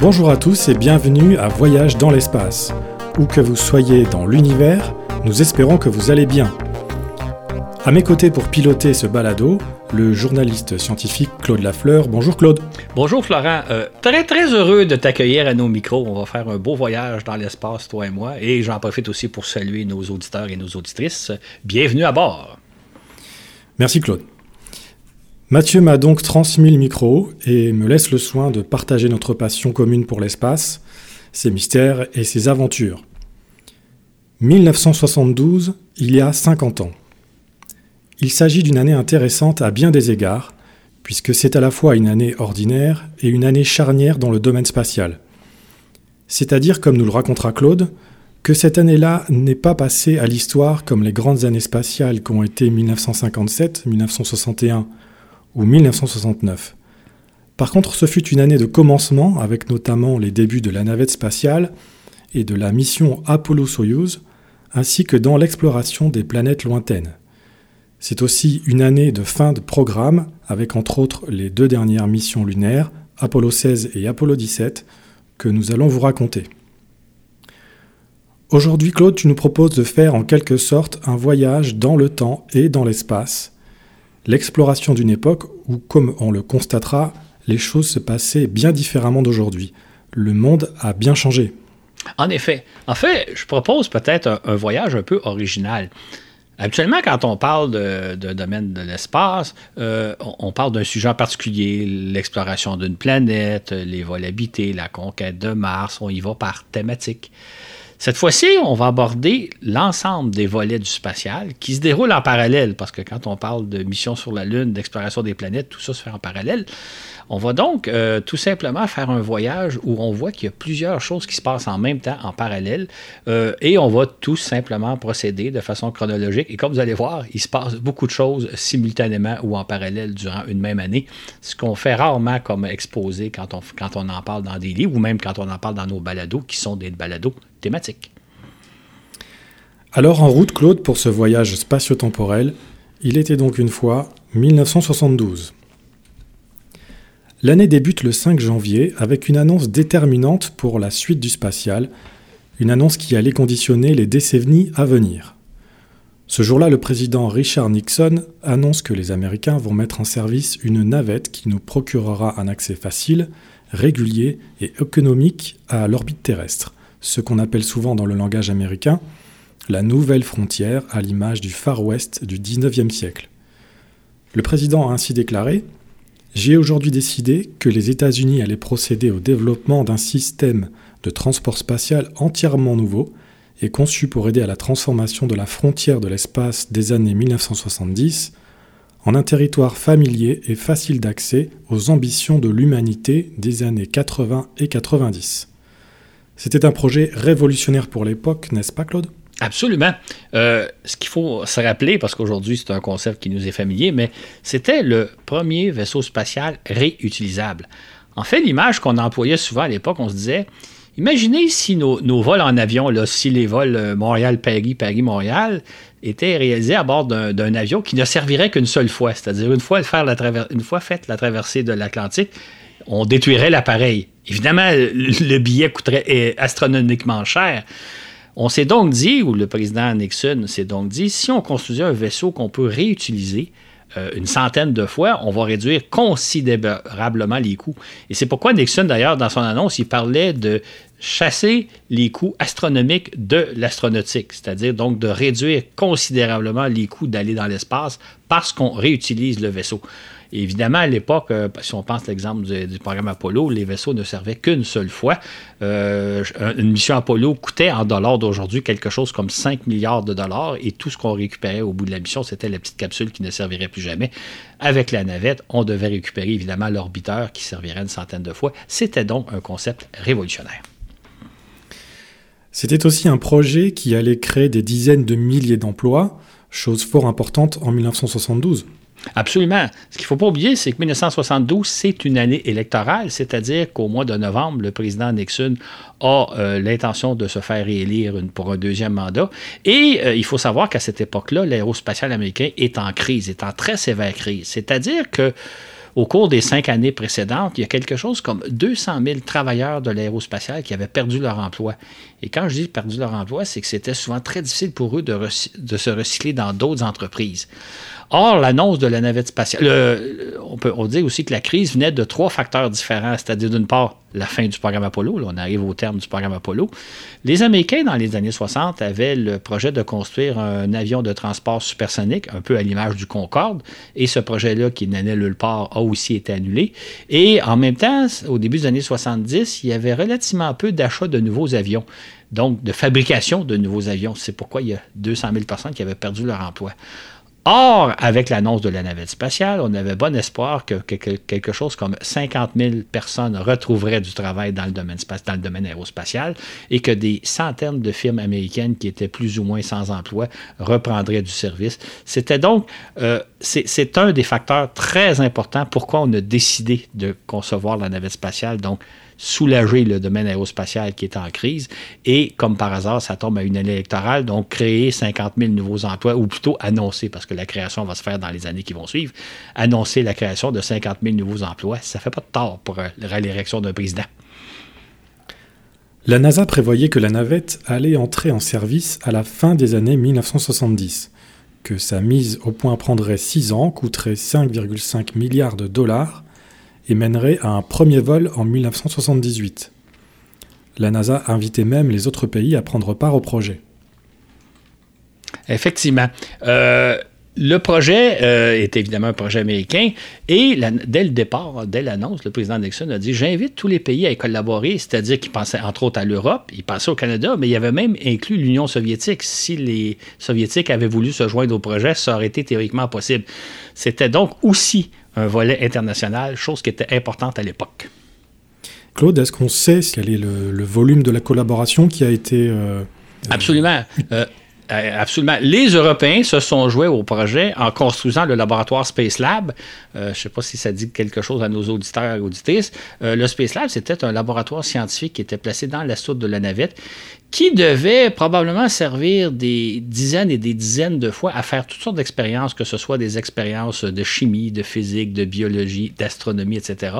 Bonjour à tous et bienvenue à Voyage dans l'espace. Où que vous soyez dans l'univers, nous espérons que vous allez bien. À mes côtés pour piloter ce balado, le journaliste scientifique Claude Lafleur. Bonjour Claude. Bonjour Florent. Euh, très très heureux de t'accueillir à nos micros. On va faire un beau voyage dans l'espace, toi et moi. Et j'en profite aussi pour saluer nos auditeurs et nos auditrices. Bienvenue à bord. Merci Claude. Mathieu m'a donc transmis le micro et me laisse le soin de partager notre passion commune pour l'espace, ses mystères et ses aventures. 1972, il y a 50 ans. Il s'agit d'une année intéressante à bien des égards, puisque c'est à la fois une année ordinaire et une année charnière dans le domaine spatial. C'est-à-dire, comme nous le racontera Claude, que cette année-là n'est pas passée à l'histoire comme les grandes années spatiales qu'ont été 1957, 1961 ou 1969. Par contre, ce fut une année de commencement, avec notamment les débuts de la navette spatiale et de la mission Apollo-Soyuz, ainsi que dans l'exploration des planètes lointaines. C'est aussi une année de fin de programme, avec entre autres les deux dernières missions lunaires, Apollo 16 et Apollo 17, que nous allons vous raconter. Aujourd'hui, Claude, tu nous proposes de faire en quelque sorte un voyage dans le temps et dans l'espace, l'exploration d'une époque où, comme on le constatera, les choses se passaient bien différemment d'aujourd'hui. Le monde a bien changé. En effet. En fait, je propose peut-être un, voyage un peu original. Actuellement, quand on parle de, domaine de l'espace, euh, on, parle d'un sujet en particulier, l'exploration d'une planète, les vols habités, la conquête de Mars, on y va par thématique. Cette fois-ci, on va aborder l'ensemble des volets du spatial qui se déroulent en parallèle, parce que quand on parle de mission sur la Lune, d'exploration des planètes, tout ça se fait en parallèle. On va donc euh, tout simplement faire un voyage où on voit qu'il y a plusieurs choses qui se passent en même temps, en parallèle, euh, et on va tout simplement procéder de façon chronologique. Et comme vous allez voir, il se passe beaucoup de choses simultanément ou en parallèle durant une même année, ce qu'on fait rarement comme exposé quand on, quand on en parle dans des livres ou même quand on en parle dans nos balados, qui sont des balados thématiques. Alors en route, Claude, pour ce voyage spatio-temporel, il était donc une fois 1972. L'année débute le 5 janvier avec une annonce déterminante pour la suite du spatial, une annonce qui allait conditionner les décennies à venir. Ce jour-là, le président Richard Nixon annonce que les Américains vont mettre en service une navette qui nous procurera un accès facile, régulier et économique à l'orbite terrestre, ce qu'on appelle souvent dans le langage américain la nouvelle frontière à l'image du Far West du 19e siècle. Le président a ainsi déclaré j'ai aujourd'hui décidé que les États-Unis allaient procéder au développement d'un système de transport spatial entièrement nouveau et conçu pour aider à la transformation de la frontière de l'espace des années 1970 en un territoire familier et facile d'accès aux ambitions de l'humanité des années 80 et 90. C'était un projet révolutionnaire pour l'époque, n'est-ce pas Claude? Absolument. Euh, ce qu'il faut se rappeler, parce qu'aujourd'hui c'est un concept qui nous est familier, mais c'était le premier vaisseau spatial réutilisable. En fait, l'image qu'on employait souvent à l'époque, on se disait, imaginez si nos, vols en avion, là, si les vols euh, Montréal-Paris, Paris-Montréal étaient réalisés à bord d'un avion qui ne servirait qu'une seule fois, c'est-à-dire une fois, faire la une fois faite la traversée de l'Atlantique, on détruirait l'appareil. Évidemment, le billet coûterait euh, astronomiquement cher. On s'est donc dit, ou le président Nixon s'est donc dit, si on construisait un vaisseau qu'on peut réutiliser, euh, une centaine de fois, on va réduire considérablement les coûts. Et c'est pourquoi Nixon, d'ailleurs, dans son annonce, il parlait de chasser les coûts astronomiques de l'astronautique, c'est-à-dire donc de réduire considérablement les coûts d'aller dans l'espace parce qu'on réutilise le vaisseau évidemment, à l'époque, euh, si on pense l'exemple du, programme Apollo, les vaisseaux ne servaient qu'une seule fois. Euh, une mission Apollo coûtait en dollars d'aujourd'hui quelque chose comme 5 milliards de dollars et tout ce qu'on récupérait au bout de la mission, c'était la petite capsule qui ne servirait plus jamais. Avec la navette, on devait récupérer évidemment l'orbiteur qui servirait une centaine de fois. C'était donc un concept révolutionnaire. C'était aussi un projet qui allait créer des dizaines de milliers d'emplois, chose fort importante en 1972. Absolument. Ce qu'il ne faut pas oublier, c'est que 1972, c'est une année électorale, c'est-à-dire qu'au mois de novembre, le président Nixon a euh, l'intention de se faire réélire pour un deuxième mandat. Et euh, il faut savoir qu'à cette époque-là, l'aérospatial américain est en crise, est en très sévère crise. C'est-à-dire que au cours des cinq années précédentes, il y a quelque chose comme 200 000 travailleurs de l'aérospatial qui avaient perdu leur emploi. Et quand je dis perdu leur emploi, c'est que c'était souvent très difficile pour eux de se recycler dans d'autres entreprises. Or, l'annonce de la navette spatiale, on peut on dire aussi que la crise venait de trois facteurs différents, c'est-à-dire d'une part la fin du programme Apollo, là, on arrive au terme du programme Apollo. Les Américains, dans les années 60, avaient le projet de construire un avion de transport supersonique, un peu à l'image du Concorde, et ce projet-là, qui n'allait nulle part, a aussi été annulé. Et en même temps, au début des années 70, il y avait relativement peu d'achats de nouveaux avions donc de fabrication de nouveaux avions. C'est pourquoi il y a 200 000 personnes qui avaient perdu leur emploi. Or, avec l'annonce de la navette spatiale, on avait bon espoir que, quelque chose comme 50 000 personnes retrouveraient du travail dans le domaine, dans aérospatial et que des centaines de firmes américaines qui étaient plus ou moins sans emploi reprendraient du service. C'était donc, euh, c'est un des facteurs très importants pourquoi on a décidé de concevoir la navette spatiale. Donc, soulager le domaine aérospatial qui est en crise. Et comme par hasard, ça tombe à une année électorale, donc créer 50 000 nouveaux emplois, ou plutôt annoncer, parce que la création va se faire dans les années qui vont suivre, annoncer la création de 50 000 nouveaux emplois, ça fait pas de tort pour euh, l'élection d'un président. La NASA prévoyait que la navette allait entrer en service à la fin des années 1970, que sa mise au point prendrait 6 ans, coûterait 5,5 milliards de dollars et mènerait à un premier vol en 1978. La NASA invitait même les autres pays à prendre part au projet. Effectivement. Euh, le projet euh, est évidemment un projet américain et dès le départ, dès l'annonce, le président Nixon a dit J'invite tous les pays à y collaborer, c'est-à-dire qu'il pensait entre autres à l'Europe, il pensait au Canada, mais il avait même inclus l'Union soviétique. Si les Soviétiques avaient voulu se joindre au projet, ça aurait été théoriquement possible. C'était donc aussi un volet international, chose qui était importante à l'époque. Claude, est-ce qu'on sait quel est le, volume de la collaboration qui a été... Euh, Absolument. Euh, euh, absolument. Les Européens se sont joués au projet en construisant le laboratoire Space Lab. je ne sais pas si ça dit quelque chose à nos auditeurs et auditrices. le Space Lab, c'était un laboratoire scientifique qui était placé dans la soute de la navette qui devait probablement servir des dizaines et des dizaines de fois à faire toutes sortes d'expériences, que ce soit des expériences de chimie, de physique, de biologie, d'astronomie, etc.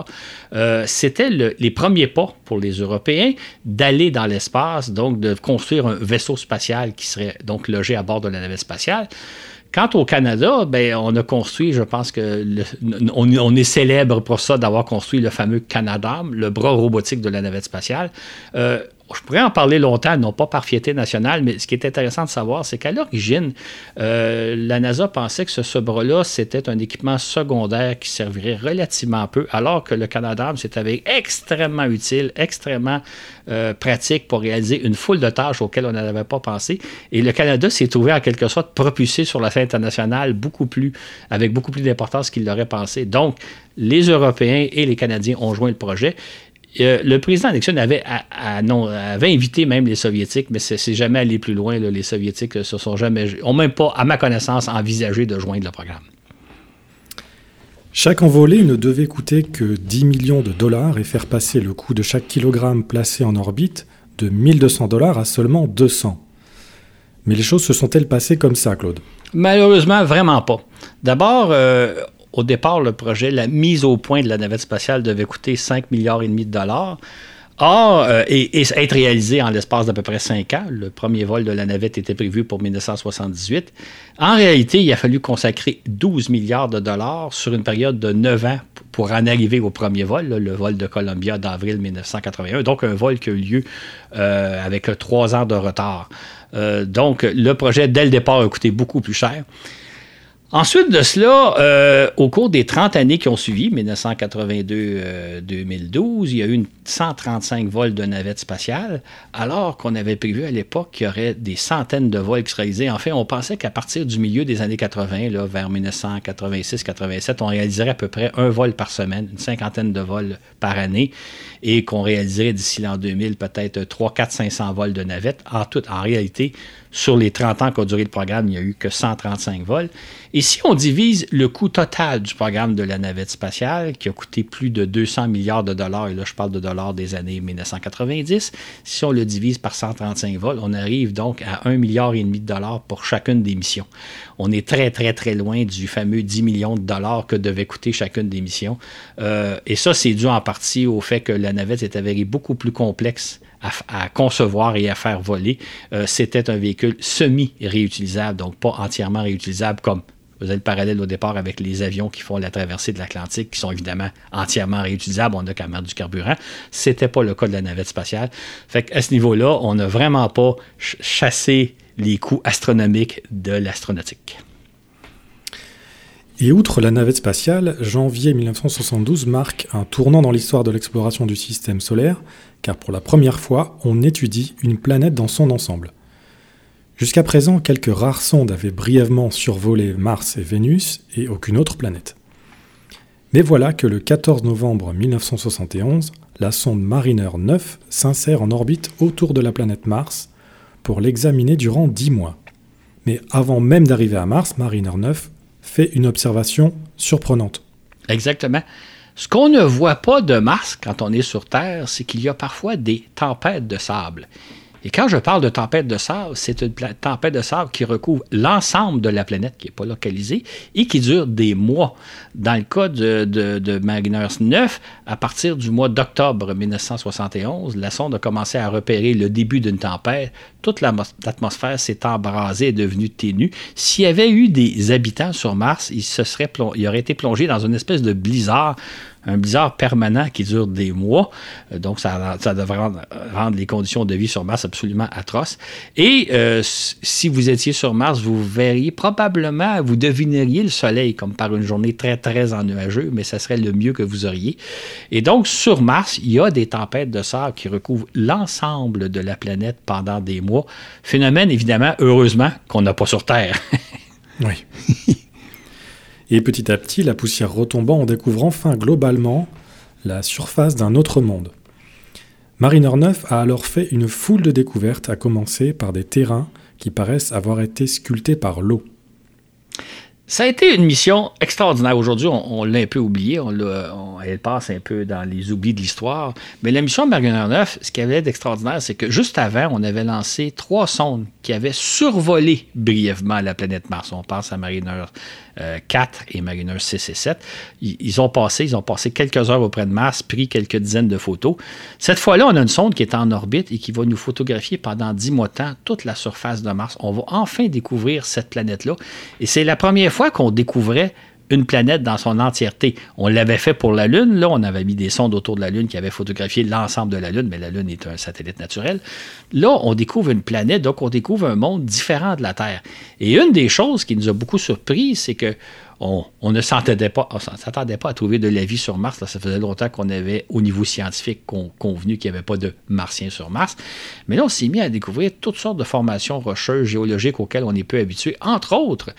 Euh, c'était les premiers pas pour les Européens d'aller dans l'espace, donc de construire un vaisseau spatial qui serait donc logé à bord de la navette spatiale. Quant au Canada, ben, on a construit, je pense que on, est célèbre pour ça d'avoir construit le fameux Canadam, le bras robotique de la navette spatiale. Euh, je pourrais en parler longtemps, non pas par fierté nationale, mais ce qui est intéressant de savoir, c'est qu'à l'origine, euh, la NASA pensait que ce, bras-là, c'était un équipement secondaire qui servirait relativement peu, alors que le Canada s'est avéré extrêmement utile, extrêmement euh, pratique pour réaliser une foule de tâches auxquelles on n'avait pas pensé. Et le Canada s'est trouvé en quelque sorte propulsé sur la scène internationale beaucoup plus, avec beaucoup plus d'importance qu'il l'aurait pensé. Donc, les Européens et les Canadiens ont joint le projet. Euh, le président Nixon avait, avait invité même les Soviétiques, mais c'est jamais allé plus loin. Les Soviétiques ne sont jamais, ont même pas, à ma connaissance, envisagé de joindre le programme. Chaque envolée ne devait coûter que 10 millions de dollars et faire passer le coût de chaque kilogramme placé en orbite de 1200 dollars à seulement 200. Mais les choses se sont-elles passées comme ça, Claude? Malheureusement, vraiment pas. D'abord, euh, au départ, le projet, la mise au point de la navette spatiale devait coûter 5 milliards et demi de dollars. Euh, et, être réalisé en l'espace d'à peu près 5 ans. Le premier vol de la navette était prévu pour 1978. En réalité, il a fallu consacrer 12 milliards de dollars sur une période de 9 ans pour en arriver au premier vol, le vol de Columbia d'avril 1981. Donc, un vol qui a eu lieu euh, avec trois ans de retard. Euh, donc, le projet, dès le départ, a coûté beaucoup plus cher. Ensuite de cela, euh, au cours des 30 années qui ont suivi, 1982-2012, euh, il y a eu une 135 vols de navettes spatiales, alors qu'on avait prévu à l'époque qu'il y aurait des centaines de vols qui seraient réalisés. En fait, on pensait qu'à partir du milieu des années 80, là, vers 1986-87, on réaliserait à peu près un vol par semaine, une cinquantaine de vols par année, et qu'on réaliserait d'ici l'an 2000 peut-être 3, 4, 500 vols de navettes. En tout, en réalité, sur les 30 ans qu'a duré le programme, il n'y a eu que 135 vols. Et si on divise le coût total du programme de la navette spatiale, qui a coûté plus de 200 milliards de dollars, et là je parle de dollars des années 1990, si on le divise par 135 vols, on arrive donc à 1 milliard et demi de dollars pour chacune des missions. On est très très très loin du fameux 10 millions de dollars que devait coûter chacune des missions. Euh, et ça, c'est dû en partie au fait que la navette est avérée beaucoup plus complexe à, concevoir et à faire voler. Euh, c'était un véhicule semi-réutilisable, donc pas entièrement réutilisable comme vous avez le parallèle au départ avec les avions qui font la traversée de l'Atlantique, qui sont évidemment entièrement réutilisables. On n'a qu'à mettre du carburant. Ce n'était pas le cas de la navette spatiale. Fait à ce niveau-là, on n'a vraiment pas chassé les coûts astronomiques de l'astronautique. Et outre la navette spatiale, janvier 1972 marque un tournant dans l'histoire de l'exploration du système solaire, car pour la première fois, on étudie une planète dans son ensemble. Jusqu'à présent, quelques rares sondes avaient brièvement survolé Mars et Vénus et aucune autre planète. Mais voilà que le 14 novembre 1971, la sonde Mariner 9 s'insère en orbite autour de la planète Mars pour l'examiner durant 10 mois. Mais avant même d'arriver à Mars, Mariner 9 fait une observation surprenante. Exactement. Ce qu'on ne voit pas de Mars quand on est sur Terre, c'est qu'il y a parfois des tempêtes de sable. Et quand je parle de tempête de sable, c'est une tempête de sable qui recouvre l'ensemble de la planète, qui n'est pas localisée, et qui dure des mois. Dans le cas de, de, Magnus 9, à partir du mois d'octobre 1971, la sonde a commencé à repérer le début d'une tempête. Toute l'atmosphère s'est embrasée et devenue ténue. S'il y avait eu des habitants sur Mars, ils, se seraient ils auraient été plongés dans une espèce de blizzard un blizzard permanent qui dure des mois. Euh, donc, ça, ça devrait rendre, les conditions de vie sur Mars absolument atroces. Et euh, si vous étiez sur Mars, vous verriez probablement, vous devineriez le Soleil comme par une journée très, très ennuageux, mais ça serait le mieux que vous auriez. Et donc, sur Mars, il y a des tempêtes de sable qui recouvrent l'ensemble de la planète pendant des mois. Phénomène, évidemment, heureusement, qu'on n'a pas sur Terre. oui. Et petit à petit, la poussière retombant, on découvre enfin globalement la surface d'un autre monde. Mariner 9 a alors fait une foule de découvertes, à commencer par des terrains qui paraissent avoir été sculptés par l'eau. Ça a été une mission extraordinaire. Aujourd'hui, on, l'a un peu oublié. On, elle passe un peu dans les oublis de l'histoire. Mais la mission Mariner 9, ce qui avait d'extraordinaire, c'est que juste avant, on avait lancé trois sondes qui avaient survolé brièvement la planète Mars. On pense à Mariner 4 euh, et Mariner 6 et 7. Ils, ont passé, ils ont passé quelques heures auprès de Mars, pris quelques dizaines de photos. Cette fois-là, on a une sonde qui est en orbite et qui va nous photographier pendant 10 mois de temps toute la surface de Mars. On va enfin découvrir cette planète-là. Et c'est la première fois qu'on découvrait une planète dans son entièreté. On l'avait fait pour la Lune. Là, on avait mis des sondes autour de la Lune qui avaient photographié l'ensemble de la Lune, mais la Lune est un satellite naturel. Là, on découvre une planète, donc on découvre un monde différent de la Terre. Et une des choses qui nous a beaucoup surpris, c'est que on, ne s'attendait pas, s'attendait pas à trouver de la vie sur Mars. ça faisait longtemps qu'on avait, au niveau scientifique, convenu qu'il n'y avait pas de martiens sur Mars. Mais là, on s'est mis à découvrir toutes sortes de formations rocheuses, géologiques auxquelles on est peu habitué. Entre autres,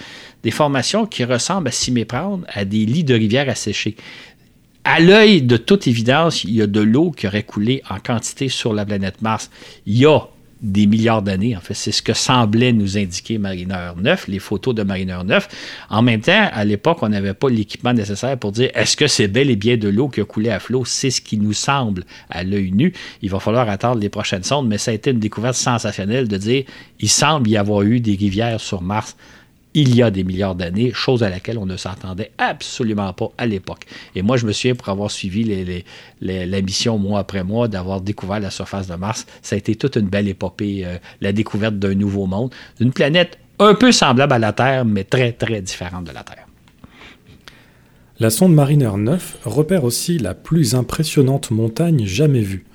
des formations qui ressemblent à s'y méprendre à des lits de rivières asséchés. À l'œil de toute évidence, il y a de l'eau qui aurait coulé en quantité sur la planète Mars. Il y a des milliards d'années. En fait, c'est ce que semblait nous indiquer Mariner 9, les photos de Mariner 9. En même temps, à l'époque, on n'avait pas l'équipement nécessaire pour dire est-ce que c'est bel et bien de l'eau qui a coulé à flot? C'est ce qui nous semble à l'œil nu. Il va falloir attendre les prochaines sondes, mais ça a été une découverte sensationnelle de dire il semble y avoir eu des rivières sur Mars il y a des milliards d'années, chose à laquelle on ne s'attendait absolument pas à l'époque. Et moi, je me souviens, pour avoir suivi les, la mission mois après mois, d'avoir découvert la surface de Mars, ça a été toute une belle épopée, euh, la découverte d'un nouveau monde, d'une planète un peu semblable à la Terre, mais très, très différente de la Terre. La sonde Mariner 9 repère aussi la plus impressionnante montagne jamais vue.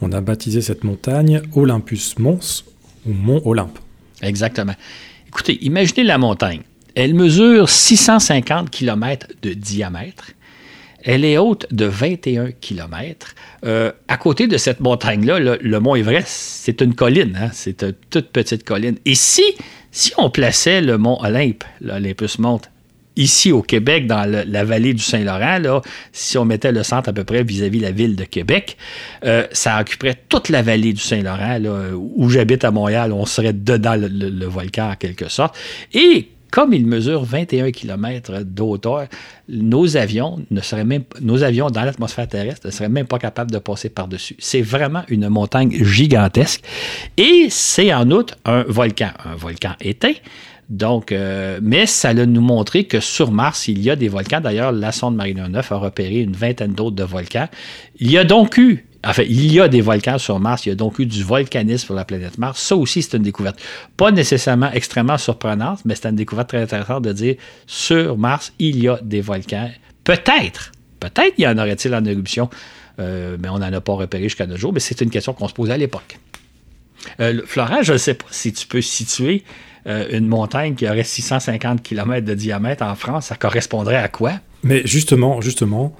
On a baptisé cette montagne Olympus Mons ou Mont Olympe. Exactement. Écoutez, imaginez la montagne. Elle mesure 650 km de diamètre. Elle est haute de 21 km. Euh, à côté de cette montagne-là, le, mont Everest, c'est une colline. Hein. C'est une toute petite colline. Et si, si on plaçait le mont Olympe, l'Olympus monte, ici au Québec, dans la vallée du Saint-Laurent, si on mettait le centre à peu près vis-à-vis la ville de Québec, euh, ça occuperait toute la vallée du Saint-Laurent. Où j'habite à Montréal, on serait dedans le, volcan en quelque sorte. Et comme il mesure 21 km d'auteur, nos avions ne seraient même nos avions dans l'atmosphère terrestre ne seraient même pas capables de passer par-dessus. C'est vraiment une montagne gigantesque. Et c'est en outre un volcan, un volcan éteint. Donc, euh, mais ça a nous montré que sur Mars, il y a des volcans. D'ailleurs, la sonde Mariner 9 a repéré une vingtaine d'autres de volcans. Il y a donc eu Enfin, il y a des volcans sur Mars, il y a donc eu du volcanisme sur la planète Mars. Ça aussi, c'est une découverte. Pas nécessairement extrêmement surprenante, mais c'est une découverte très intéressante de dire sur Mars, il y a des volcans. Peut-être, peut-être y en aurait-il en éruption, euh, mais on n'en a pas repéré jusqu'à nos jours, mais c'est une question qu'on se posait à l'époque. Euh, Florent, je ne sais pas si tu peux situer euh, une montagne qui aurait 650 km de diamètre en France, ça correspondrait à quoi? Mais justement, justement,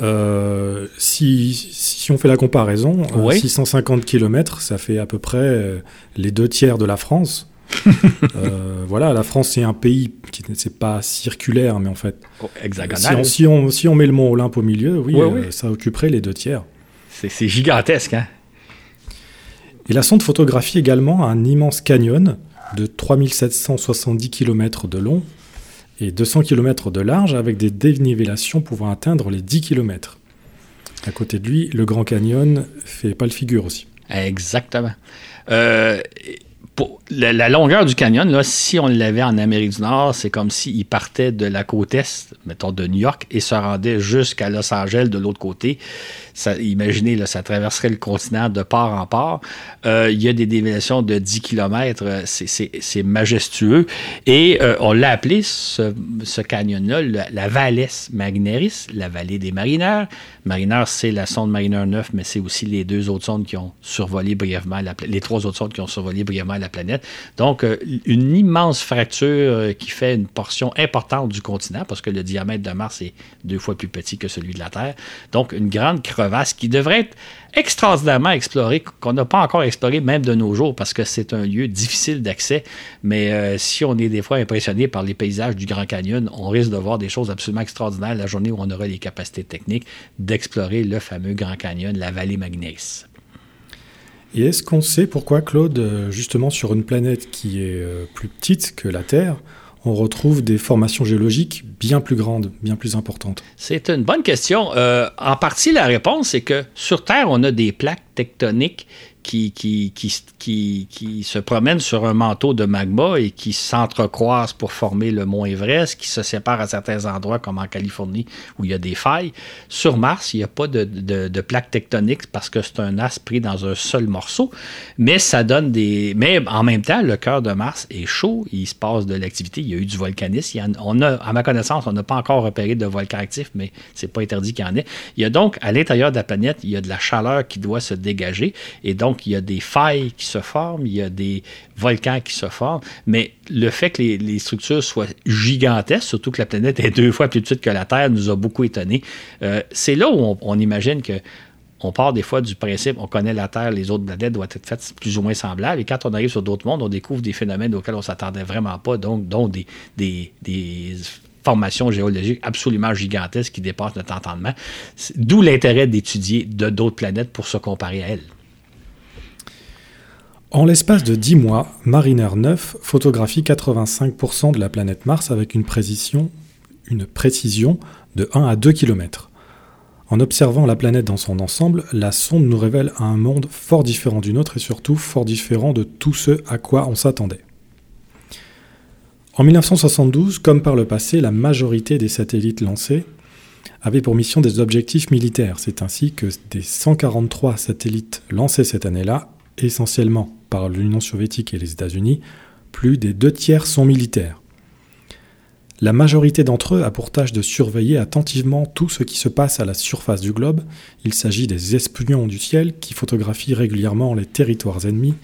euh, si, si, on fait la comparaison, 650 km, ça fait à peu près les deux tiers de la France. voilà, la France c'est un pays qui n'est pas circulaire, mais en fait, oh, Si, on, si, on, met le mont Olympe au milieu, oui, ça occuperait les deux tiers. C'est gigantesque, hein Et la sonde photographie également un immense canyon de 3770 km de long et 200 km de large avec des dénivellations pouvant atteindre les 10 km. À côté de lui, le Grand Canyon fait pas le figure aussi. Exactement. Euh, la, longueur du canyon, là, si on l'avait en Amérique du Nord, c'est comme s'il partait de la côte est, mettons de New York, et se rendait jusqu'à Los Angeles de l'autre côté. Imaginez, là, ça traverserait le continent de part en part. Euh, il y a des déviations de 10 km, c'est majestueux. Et euh, on l'a appelé, ce, canyon-là, la, Valles Magneris, la vallée des marineurs. Marineurs, c'est la sonde Mariner 9, mais c'est aussi les deux autres sondes qui ont survolé brièvement, la, les trois autres sondes qui ont survolé brièvement la planète. Donc, euh, une immense fracture qui fait une portion importante du continent, parce que le diamètre de Mars est deux fois plus petit que celui de la Terre. Donc, une grande crevasse qui devrait être extraordinairement exploré, qu'on n'a pas encore exploré même de nos jours parce que c'est un lieu difficile d'accès. Mais euh, si on est des fois impressionné par les paysages du Grand Canyon, on risque de voir des choses absolument extraordinaires la journée où on aura les capacités techniques d'explorer le fameux Grand Canyon, la vallée Magnès. Et est-ce qu'on sait pourquoi, Claude, euh, justement sur une planète qui est euh, plus petite que la Terre, on retrouve des formations géologiques bien plus grandes, bien plus importantes? C'est une bonne question. Euh, en partie, la réponse, c'est que sur Terre, on a des plaques tectoniques qui, qui, qui, qui, se promènent sur un manteau de magma et qui s'entrecroisent pour former le mont Everest, qui se séparent à certains endroits, comme en Californie, où il y a des failles. Sur Mars, il n'y a pas de, de, plaques tectoniques parce que c'est un as pris dans un seul morceau, mais ça donne des... Mais en même temps, le cœur de Mars est chaud, il se passe de l'activité, il y a eu du volcanisme. on a, à ma connaissance, on n'a pas encore repéré de volcan actif, mais c'est pas interdit qu'il y en ait. Il y a donc, à l'intérieur de la planète, il y a de la chaleur qui doit se dégager, et donc donc, il y a des failles qui se forment, il y a des volcans qui se forment, mais le fait que les, structures soient gigantesques, surtout que la planète est deux fois plus petite que la Terre, nous a beaucoup étonnés. Euh, c'est là où on, imagine que on part des fois du principe, on connaît la Terre, les autres planètes doivent être faites plus ou moins semblables. Et quand on arrive sur d'autres mondes, on découvre des phénomènes auxquels on ne s'attendait vraiment pas, donc, dont des, formations géologiques absolument gigantesques qui dépassent notre entendement. D'où l'intérêt d'étudier d'autres planètes pour se comparer à elles. En l'espace de 10 mois, Mariner 9 photographie 85% de la planète Mars avec une précision, une de 1 à 2 km. En observant la planète dans son ensemble, la sonde nous révèle un monde fort différent du nôtre et surtout fort différent de tout ce à quoi on s'attendait. En 1972, comme par le passé, la majorité des satellites lancés avaient pour mission des objectifs militaires. C'est ainsi que des 143 satellites lancés cette année-là, essentiellement par l'Union soviétique et les États-Unis, plus des deux tiers sont militaires. La majorité d'entre eux a pour tâche de surveiller attentivement tout ce qui se passe à la surface du globe. Il s'agit des espions du ciel qui photographient régulièrement les territoires ennemis,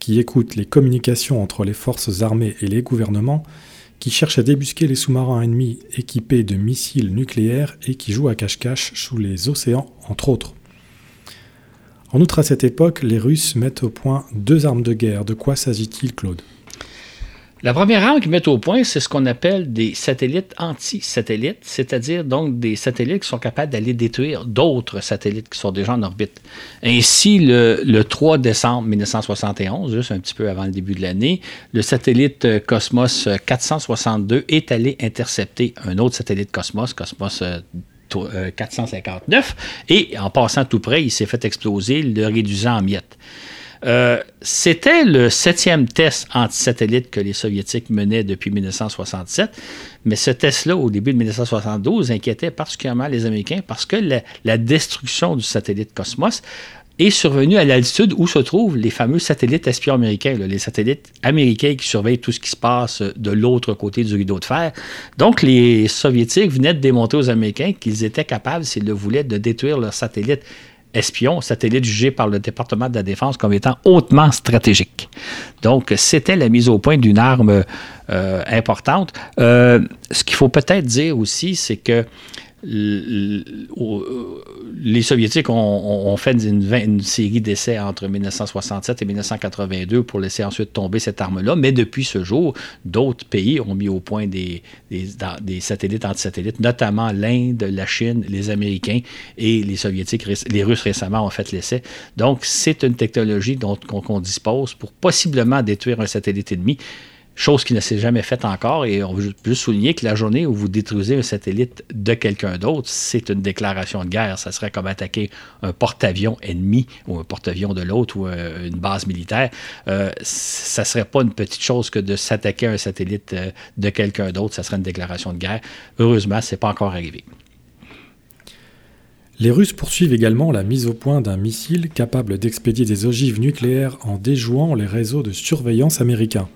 qui écoutent les communications entre les forces armées et les gouvernements, qui cherchent à débusquer les sous-marins ennemis équipés de missiles nucléaires et qui jouent à cache-cache sous les océans, entre autres. En outre, à cette époque, les Russes mettent au point deux armes de guerre. De quoi s'agit-il, Claude? La première arme qu'ils mettent au point, c'est ce qu'on appelle des satellites anti-satellites, c'est-à-dire donc des satellites qui sont capables d'aller détruire d'autres satellites qui sont déjà en orbite. Ainsi, le, 3 décembre 1971, juste un petit peu avant le début de l'année, le satellite euh, Cosmos 462 euh, est allé intercepter un autre satellite Cosmos, Cosmos 459, euh, et en passant tout près, il s'est fait exploser, le réduisant en miettes. Euh, c'était le septième test anti-satellite que les Soviétiques menaient depuis 1967, mais ce test-là, au début de 1972, inquiétait particulièrement les Américains parce que la, destruction du satellite Cosmos est survenue à l'altitude où se trouvent les fameux satellites espions américains, les satellites américains qui surveillent tout ce qui se passe de l'autre côté du rideau de fer. Donc, les Soviétiques venaient de démontrer aux Américains qu'ils étaient capables, s'ils le voulaient, de détruire leurs satellites espion, satellite jugé par le département de la Défense comme étant hautement stratégique. Donc, c'était la mise au point d'une arme euh, importante. Euh, ce qu'il faut peut-être dire aussi, c'est que les Soviétiques ont, fait une, série d'essais entre 1967 et 1982 pour laisser ensuite tomber cette arme-là, mais depuis ce jour, d'autres pays ont mis au point des, satellites anti-satellites, notamment l'Inde, la Chine, les Américains et les Soviétiques, les Russes récemment ont fait l'essai. Donc, c'est une technologie dont on dispose pour possiblement détruire un satellite ennemi chose qui ne s'est jamais faite encore. Et on veut juste souligner que la journée où vous détruisez un satellite de quelqu'un d'autre, c'est une déclaration de guerre. Ça serait comme attaquer un porte-avions ennemi ou un porte-avions de l'autre ou euh, une base militaire. Euh, ça ne serait pas une petite chose que de s'attaquer à un satellite euh, de quelqu'un d'autre. Ça serait une déclaration de guerre. Heureusement, ce n'est pas encore arrivé. Les Russes poursuivent également la mise au point d'un missile capable d'expédier des ogives nucléaires en déjouant les réseaux de surveillance américains.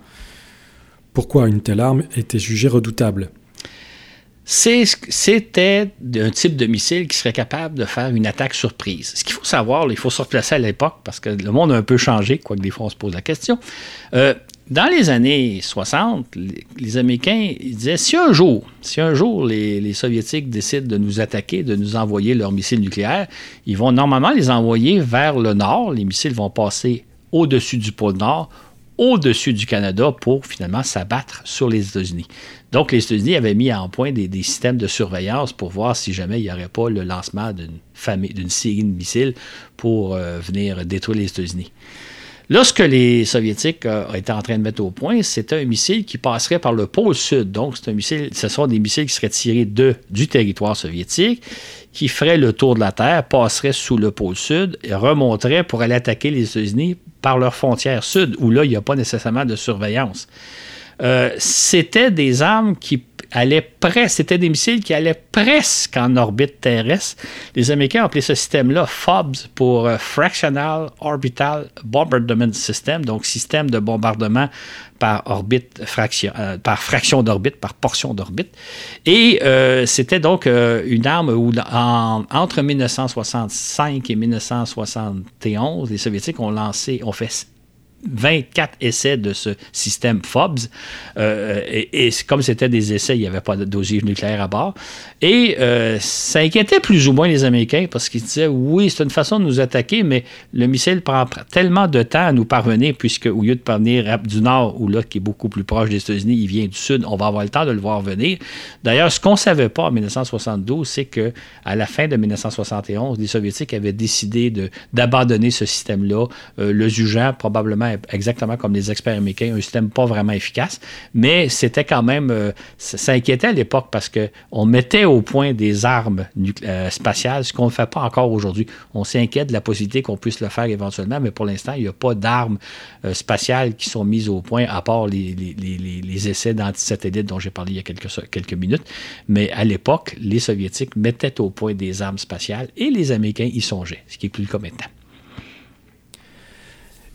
Pourquoi une telle arme était jugée redoutable c'était un type de missile qui serait capable de faire une attaque surprise. Ce qu'il faut savoir, il faut se replacer à l'époque parce que le monde a un peu changé, quoique des fois on se pose la question. Euh, dans les années 60, les, Américains disaient si un jour, si un jour les, les, Soviétiques décident de nous attaquer, de nous envoyer leurs missiles nucléaires, ils vont normalement les envoyer vers le nord. Les missiles vont passer au-dessus du pôle Nord au-dessus du Canada pour finalement s'abattre sur les États-Unis. Donc, les États-Unis avaient mis en point des, systèmes de surveillance pour voir si jamais il n'y aurait pas le lancement d'une famille, d'une série de missiles pour euh, venir détruire les États-Unis. Lorsque les Soviétiques euh, étaient en train de mettre au point, c'était un missile qui passerait par le pôle sud. Donc, c'est missile, ce sont des missiles qui seraient tirés du territoire soviétique, qui feraient le tour de la Terre, passeraient sous le pôle sud et remonteraient pour aller attaquer les États-Unis par leur frontière sud, où là, il n'y a pas nécessairement de surveillance. Euh, c'était des armes qui allaient presque, c'était des missiles qui allaient presque en orbite terrestre. Les Américains ont appelé ce système-là FOBS pour euh, Fractional Orbital Bombardment System, donc système de bombardement par orbite fraction, euh, par fraction d'orbite, par portion d'orbite. Et c'était donc une arme où entre 1965 et 1971, les Soviétiques ont lancé, ont fait 24 essais de ce système FOBS. Euh, et, comme c'était des essais, il n'y avait pas d'ogive nucléaire à bord. Et euh, ça inquiétait plus ou moins les Américains parce qu'ils disaient oui, c'est une façon de nous attaquer, mais le missile prend tellement de temps à nous parvenir, puisque au lieu de parvenir du nord, ou là, qui est beaucoup plus proche des États-Unis, il vient du sud, on va avoir le temps de le voir venir. D'ailleurs, ce qu'on ne savait pas en 1972, c'est que à la fin de 1971, les Soviétiques avaient décidé d'abandonner ce système-là, euh, le jugeant probablement exactement comme les experts américains, un système pas vraiment efficace, mais c'était quand même, euh, ça, inquiétait à l'époque parce qu'on mettait au point des armes euh, spatiales, ce qu'on ne fait pas encore aujourd'hui. On s'inquiète de la possibilité qu'on puisse le faire éventuellement, mais pour l'instant, il n'y a pas d'armes euh, spatiales qui sont mises au point, à part les, essais d'antisatellites dont j'ai parlé il y a quelques, quelques minutes. Mais à l'époque, les Soviétiques mettaient au point des armes spatiales et les Américains y songeaient, ce qui est plus le cas maintenant.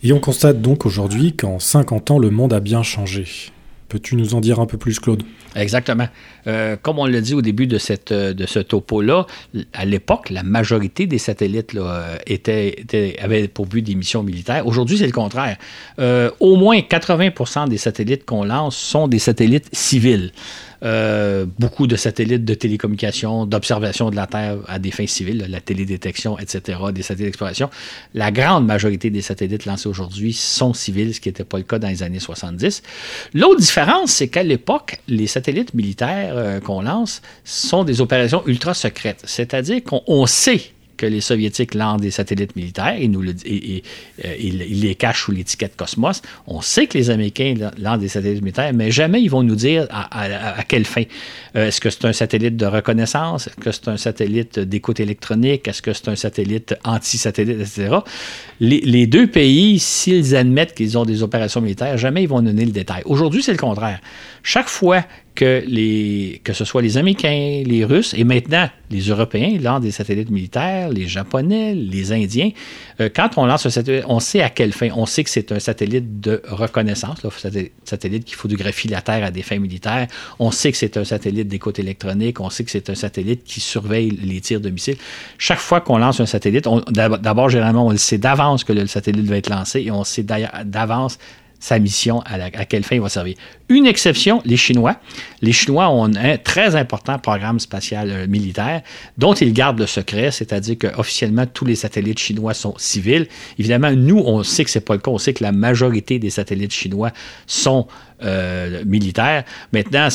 Et on constate donc aujourd'hui qu'en 50 ans, le monde a bien changé. Peux-tu nous en dire un peu plus, Claude? Exactement. Euh, comme on l'a dit au début euh, de ce topo-là, à l'époque, la majorité des satellites là, étaient, avaient pour but des missions militaires. Aujourd'hui, c'est le contraire. Euh, au moins 80% des satellites qu'on lance sont des satellites civils. Euh, beaucoup de satellites de télécommunication, d'observation de la Terre à des fins civiles, la télédétection, etc., des satellites d'exploration. La grande majorité des satellites lancés aujourd'hui sont civils, ce qui n'était pas le cas dans les années 70. L'autre différence, c'est qu'à l'époque, les satellites militaires euh, qu'on lance sont des opérations ultra secrètes, c'est-à-dire qu'on sait que les Soviétiques lancent des satellites militaires et, nous le, et, euh, ils les cachent sous l'étiquette Cosmos. On sait que les Américains lancent des satellites militaires, mais jamais ils vont nous dire à, quelle fin. Euh, est-ce que c'est un satellite de reconnaissance? Est-ce que c'est un satellite d'écoute électronique? Est-ce que c'est un satellite anti-satellite, etc.? Les, les, deux pays, s'ils admettent qu'ils ont des opérations militaires, jamais ils vont donner le détail. Aujourd'hui, c'est le contraire. Chaque fois que, les, que ce soit les Américains, les Russes et maintenant les Européens lancent des satellites militaires, les Japonais, les Indiens. Euh, quand on lance un satellite, on sait à quelle fin. On sait que c'est un satellite de reconnaissance, là, satellite qui photographie la Terre à des fins militaires. On sait que c'est un satellite d'écoute électronique. On sait que c'est un satellite qui surveille les tirs de missiles. Chaque fois qu'on lance un satellite, d'abord, généralement, on le sait d'avance que le satellite va être lancé et on sait d'avance sa mission, à, à, quelle fin il va servir. Une exception, les Chinois. Les Chinois ont un très important programme spatial euh, militaire dont ils gardent le secret, c'est-à-dire qu'officiellement, tous les satellites chinois sont civils. Évidemment, nous, on sait que ce n'est pas le cas. On sait que la majorité des satellites chinois sont euh, militaires. Maintenant,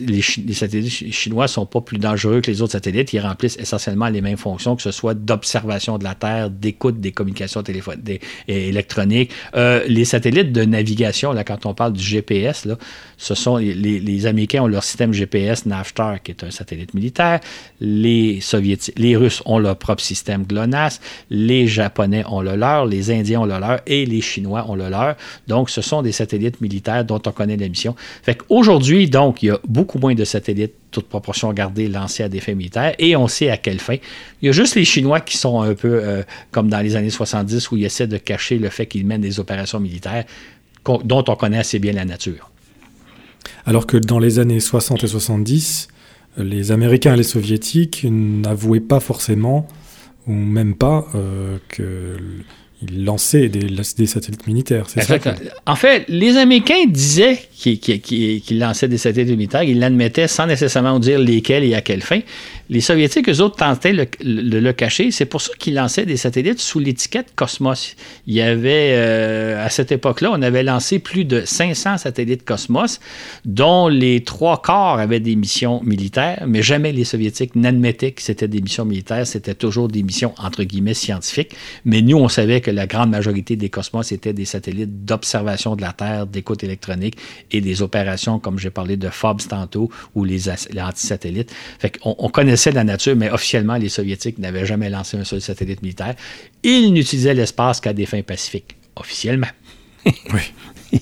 les, satellites chinois ne sont pas plus dangereux que les autres satellites. Ils remplissent essentiellement les mêmes fonctions, que ce soit d'observation de la Terre, d'écoute des communications téléphoniques, électroniques. Euh, les satellites de navigation, là, quand on parle du GPS, là, ce sont les, Américains ont leur système GPS Navstar, qui est un satellite militaire. Les les Russes ont leur propre système GLONASS. Les Japonais ont le leur. Les Indiens ont le leur. Et les Chinois ont le leur. Donc, ce sont des satellites militaires dont on connaît la mission. Fait qu'aujourd'hui, donc, il y a beaucoup moins de satellites toute proportion gardée, lancés à des fins militaires, et on sait à quelle fin. Il y a juste les Chinois qui sont un peu euh, comme dans les années 70 où ils essaient de cacher le fait qu'ils mènent des opérations militaires dont on connaît assez bien la nature. Alors que dans les années 60 et 70, les Américains et les Soviétiques n'avouaient pas forcément, ou même pas, euh, que il lançait des, des satellites militaires. C'est ça En fait, les Américains disaient qu'ils lançaient des satellites militaires. Ils l'admettaient sans nécessairement dire lesquels et à quelle fin. Les Soviétiques, eux autres, tentaient de le, cacher. C'est pour ça qu'ils lançaient des satellites sous l'étiquette Cosmos. Il y avait, euh, à cette époque-là, on avait lancé plus de 500 satellites Cosmos, dont les trois quarts avaient des missions militaires, mais jamais les Soviétiques n'admettaient que c'était des missions militaires. C'était toujours des missions, entre guillemets, scientifiques. Mais nous, on savait que la grande majorité des cosmos étaient des satellites d'observation de la Terre, d'écoute électronique et des opérations, comme j'ai parlé de FOBS tantôt, ou les, les antisatellites. Qu'on on connaissait la nature, mais officiellement, les Soviétiques n'avaient jamais lancé un seul satellite militaire. Ils n'utilisaient l'espace qu'à des fins pacifiques, officiellement. oui.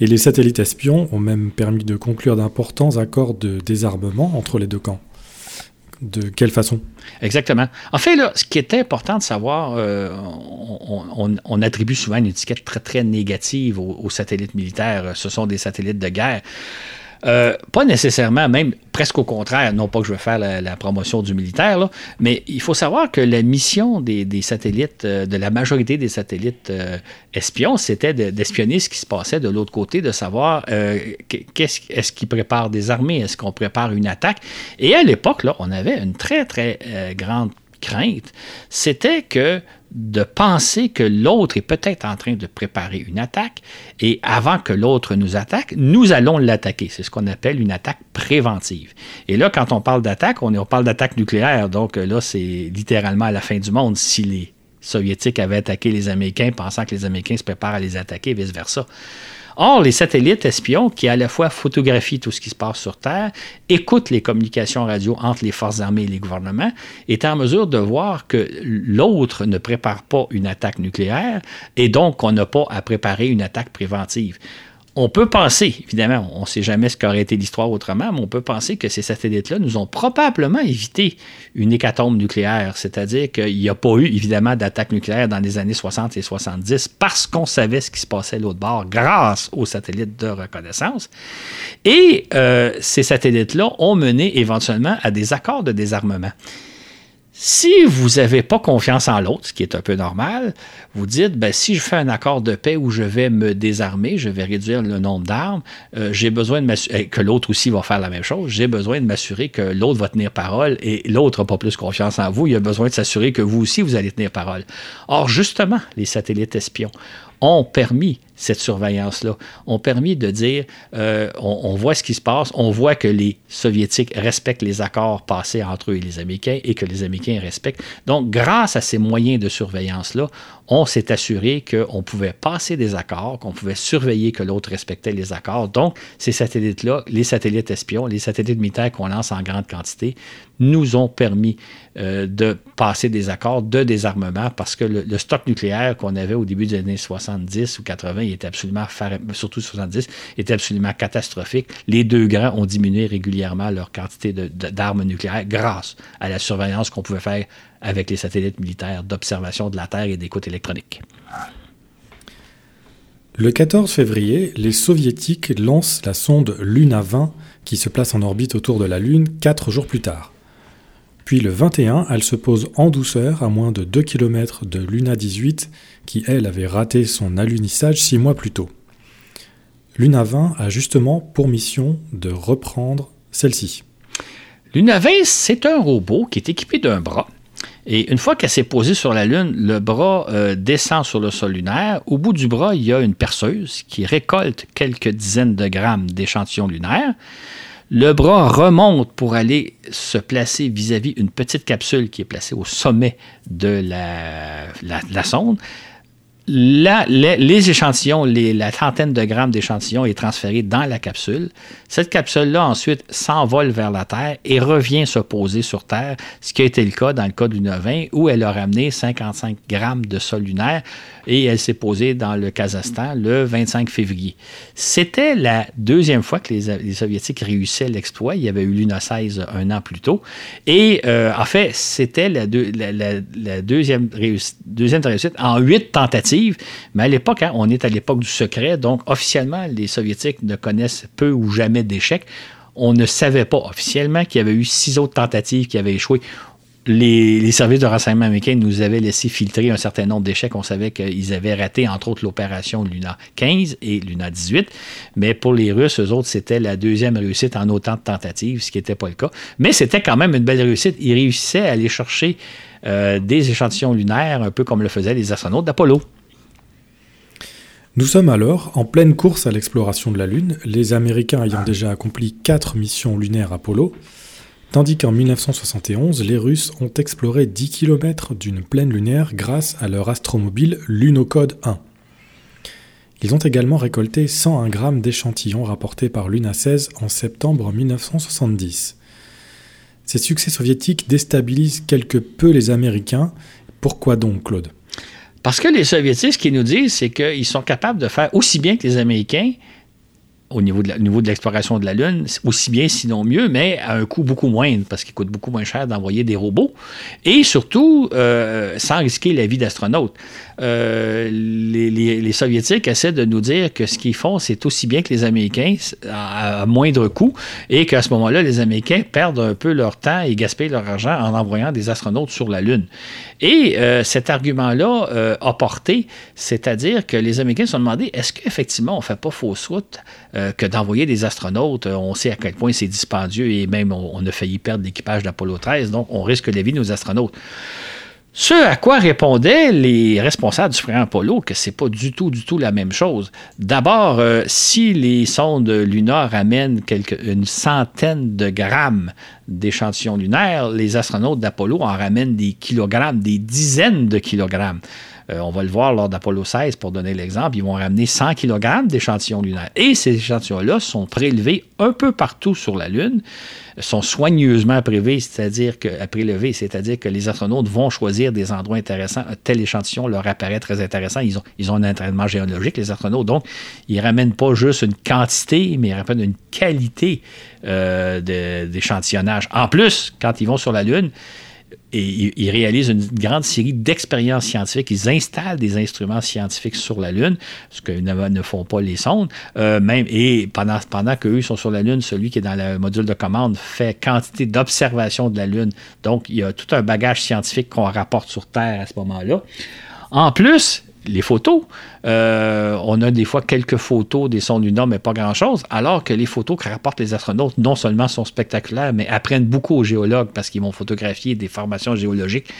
Et les satellites espions ont même permis de conclure d'importants accords de désarmement entre les deux camps. De quelle façon? Exactement. En fait, là, ce qui est important de savoir, euh, on, attribue souvent une étiquette très, très négative aux, satellites militaires. Ce sont des satellites de guerre. Euh, pas nécessairement, même presque au contraire, non pas que je veux faire la, promotion du militaire, mais il faut savoir que la mission des, satellites, euh, de la majorité des satellites euh, espions, c'était d'espionner ce qui se passait de l'autre côté, de savoir qu'est-ce, est-ce qu'ils préparent des armées, est-ce qu'on prépare une attaque? Et à l'époque, là, on avait une très, très grande crainte, c'était que de penser que l'autre est peut-être en train de préparer une attaque et avant que l'autre nous attaque, nous allons l'attaquer. C'est ce qu'on appelle une attaque préventive. Et là, quand on parle d'attaque, on, parle d'attaque nucléaire. Donc là, c'est littéralement à la fin du monde si les Soviétiques avaient attaqué les Américains pensant que les Américains se préparent à les attaquer, vice-versa. Or, les satellites espions, qui à la fois photographient tout ce qui se passe sur Terre, écoutent les communications radio entre les forces armées et les gouvernements, est en mesure de voir que l'autre ne prépare pas une attaque nucléaire et donc qu'on n'a pas à préparer une attaque préventive on peut penser, évidemment, on ne sait jamais ce qu'aurait été l'histoire autrement, mais on peut penser que ces satellites-là nous ont probablement évité une hécatombe nucléaire, c'est-à-dire qu'il n'y a pas eu, évidemment, d'attaque nucléaire dans les années 60 et 70 parce qu'on savait ce qui se passait l'autre bord grâce aux satellites de reconnaissance. Et euh, ces satellites-là ont mené éventuellement à des accords de désarmement. Si vous n'avez pas confiance en l'autre, ce qui est un peu normal, vous dites, ben, si je fais un accord de paix où je vais me désarmer, je vais réduire le nombre d'armes, euh, j'ai besoin de m'assurer que l'autre aussi va faire la même chose, j'ai besoin de m'assurer que l'autre va tenir parole et l'autre n'a pas plus confiance en vous, il a besoin de s'assurer que vous aussi, vous allez tenir parole. Or, justement, les satellites espions ont permis cette surveillance-là, ont permis de dire, euh, on, voit ce qui se passe, on voit que les Soviétiques respectent les accords passés entre eux et les Américains et que les Américains respectent. Donc, grâce à ces moyens de surveillance-là, on s'est assuré qu'on pouvait passer des accords, qu'on pouvait surveiller que l'autre respectait les accords. Donc, ces satellites-là, les satellites espions, les satellites militaires qu'on lance en grande quantité, nous ont permis euh, de passer des accords de désarmement parce que le, stock nucléaire qu'on avait au début des années 70 ou 80 était absolument, surtout 70, était absolument catastrophique. Les deux grands ont diminué régulièrement leur quantité d'armes nucléaires grâce à la surveillance qu'on pouvait faire avec les satellites militaires d'observation de la Terre et d'écoute électronique. Le 14 février, les soviétiques lancent la sonde Luna 20 qui se place en orbite autour de la Lune quatre jours plus tard. Puis le 21, elle se pose en douceur à moins de 2 km de Luna 18 qui, elle, avait raté son alunissage six mois plus tôt. Luna 20 a justement pour mission de reprendre celle-ci. Luna 20, c'est un robot qui est équipé d'un bras et une fois qu'elle s'est posée sur la Lune, le bras euh, descend sur le sol lunaire. Au bout du bras, il y a une perceuse qui récolte quelques dizaines de grammes d'échantillons lunaires. Le bras remonte pour aller se placer vis-à-vis une petite capsule qui est placée au sommet de la sonde les, échantillons, la trentaine de grammes d'échantillons est transférée dans la capsule. Cette capsule-là, ensuite, s'envole vers la Terre et revient se poser sur Terre, ce qui a été le cas dans le cas du 20 où elle a ramené 55 grammes de sol lunaire et elle s'est posée dans le Kazakhstan le 25 février. C'était la deuxième fois que les, Soviétiques réussissaient l'exploit. Il y avait eu Luna 16 un an plus tôt. Et euh, en fait, c'était la, deuxième, deuxième réussite en huit tentatives mais à l'époque, hein, on est à l'époque du secret, donc officiellement, les Soviétiques ne connaissent peu ou jamais d'échecs. On ne savait pas officiellement qu'il y avait eu six autres tentatives qui avaient échoué. Les, services de renseignement américains nous avaient laissé filtrer un certain nombre d'échecs. On savait qu'ils avaient raté, entre autres, l'opération Luna 15 et Luna 18. Mais pour les Russes, eux autres, c'était la deuxième réussite en autant de tentatives, ce qui n'était pas le cas. Mais c'était quand même une belle réussite. Ils réussissaient à aller chercher euh, des échantillons lunaires, un peu comme le faisaient les astronautes d'Apollo. Nous sommes alors en pleine course à l'exploration de la Lune, les Américains ayant déjà accompli quatre missions lunaires Apollo, tandis qu'en 1971, les Russes ont exploré 10 km d'une plaine lunaire grâce à leur astromobile Lunocode 1. Ils ont également récolté 101 grammes d'échantillons rapportés par Luna 16 en septembre 1970. Ces succès soviétiques déstabilisent quelque peu les Américains. Pourquoi donc, Claude? Parce que les Soviétiques, ce qu'ils nous disent, c'est qu'ils sont capables de faire aussi bien que les Américains au niveau de l'exploration de la Lune, aussi bien, sinon mieux, mais à un coût beaucoup moindre, parce qu'il coûte beaucoup moins cher d'envoyer des robots, et surtout euh, sans risquer la vie d'astronautes. Euh, les, Soviétiques essaient de nous dire que ce qu'ils font, c'est aussi bien que les Américains à, moindre coût et qu'à ce moment-là, les Américains perdent un peu leur temps et gaspillent leur argent en envoyant des astronautes sur la Lune. Et euh, cet argument-là a porté, c'est-à-dire que les Américains se sont demandé est-ce qu'effectivement on ne fait pas fausse route que d'envoyer des astronautes On sait à quel point c'est dispendieux et même on, a failli perdre l'équipage d'Apollo 13, donc on risque la vie de nos astronautes. Ce à quoi répondaient les responsables du programme Apollo que c'est pas du tout, du tout la même chose. D'abord, euh, si les sondes lunaires ramènent une centaine de grammes d'échantillons lunaires, les astronautes d'Apollo en ramènent des kilogrammes, des dizaines de kilogrammes. Euh, on va le voir lors d'Apollo 16 pour donner l'exemple. Ils vont ramener 100 kg d'échantillons lunaires. Et ces échantillons-là sont prélevés un peu partout sur la Lune, sont soigneusement prélevés, c'est-à-dire que, prélever, c'est-à-dire que les astronautes vont choisir des endroits intéressants. Un tel échantillon leur apparaît très intéressant. Ils ont, ils ont un entraînement géologique, les astronautes. Donc, ils ne ramènent pas juste une quantité, mais ils ramènent une qualité euh, d'échantillonnage. En plus, quand ils vont sur la Lune, et ils réalisent une grande série d'expériences scientifiques. Ils installent des instruments scientifiques sur la Lune, ce que ne, font pas les sondes. Euh, même, et pendant, pendant qu'eux sont sur la Lune, celui qui est dans le module de commande fait quantité d'observations de la Lune. Donc, il y a tout un bagage scientifique qu'on rapporte sur Terre à ce moment-là. En plus, les photos. Euh, on a des fois quelques photos des sondes lunaires, mais pas grand-chose, alors que les photos que rapportent les astronautes, non seulement sont spectaculaires, mais apprennent beaucoup aux géologues parce qu'ils vont photographier des formations géologiques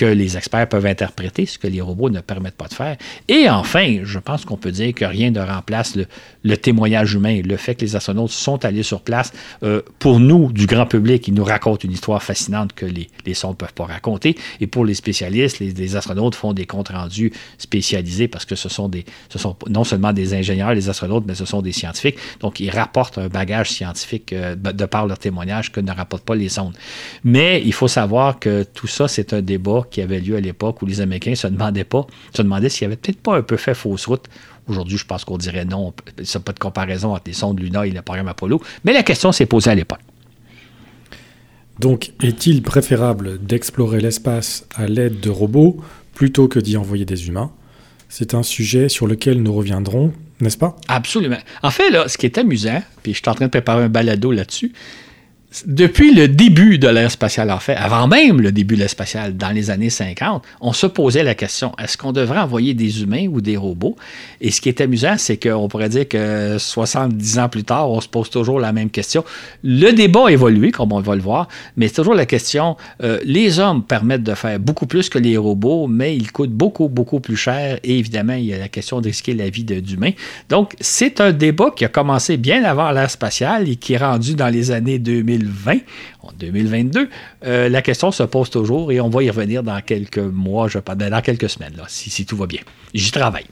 que les experts peuvent interpréter, ce que les robots ne permettent pas de faire. Et enfin, je pense qu'on peut dire que rien ne remplace le, témoignage humain, le fait que les astronautes sont allés sur place. Euh, pour nous, du grand public, ils nous racontent une histoire fascinante que les, sondes ne peuvent pas raconter. Et pour les spécialistes, les, astronautes font des comptes rendus spécialisés parce que ce sont, des, ce sont non seulement des ingénieurs, les astronautes, mais ce sont des scientifiques. Donc, ils rapportent un bagage scientifique euh, de par leur témoignage que ne rapportent pas les sondes. Mais il faut savoir que tout ça, c'est un débat qui avait lieu à l'époque où les Américains se demandaient pas, se demandaient s'il n'y avait peut-être pas un peu fait fausse route. Aujourd'hui, je pense qu'on dirait non. Il n'y a pas de comparaison entre les sondes Luna et le programme Apollo. Mais la question s'est posée à l'époque. Donc, est-il préférable d'explorer l'espace à l'aide de robots plutôt que d'y envoyer des humains? C'est un sujet sur lequel nous reviendrons, n'est-ce pas? Absolument. En fait, là, ce qui est amusant, puis je suis en train de préparer un balado là-dessus, depuis le début de l'ère spatiale, en fait, avant même le début de l'ère spatiale, dans les années 50, on se posait la question est-ce qu'on devrait envoyer des humains ou des robots? Et ce qui est amusant, c'est qu'on pourrait dire que 70 ans plus tard, on se pose toujours la même question. Le débat a évolué, comme on va le voir, mais c'est toujours la question euh, les hommes permettent de faire beaucoup plus que les robots, mais ils coûtent beaucoup, beaucoup plus cher. Et évidemment, il y a la question de risquer la vie d'humains. Donc, c'est un débat qui a commencé bien avant l'ère spatiale et qui est rendu dans les années 2000 2020, en 2022, euh, la question se pose toujours et on va y revenir dans quelques mois, je pense, dans quelques semaines, là, si, tout va bien. J'y travaille.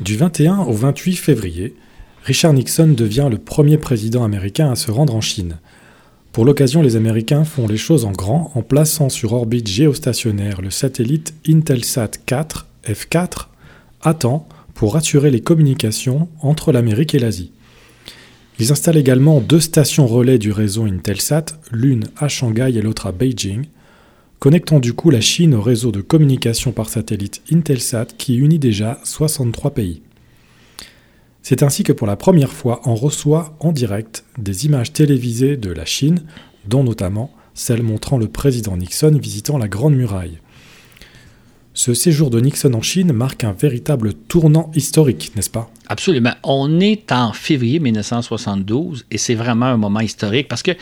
Du 21 au 28 février, Richard Nixon devient le premier président américain à se rendre en Chine. Pour l'occasion, les Américains font les choses en grand en plaçant sur orbite géostationnaire le satellite Intelsat 4 F4 à temps pour assurer les communications entre l'Amérique et l'Asie. Ils installent également deux stations relais du réseau Intelsat, l'une à Shanghai et l'autre à Beijing, connectant du coup la Chine au réseau de communication par satellite Intelsat qui unit déjà 63 pays. C'est ainsi que pour la première fois on reçoit en direct des images télévisées de la Chine, dont notamment celle montrant le président Nixon visitant la Grande Muraille. Ce séjour de Nixon en Chine marque un véritable tournant historique, n'est-ce pas? Absolument. On est en février 1972 et c'est vraiment un moment historique parce que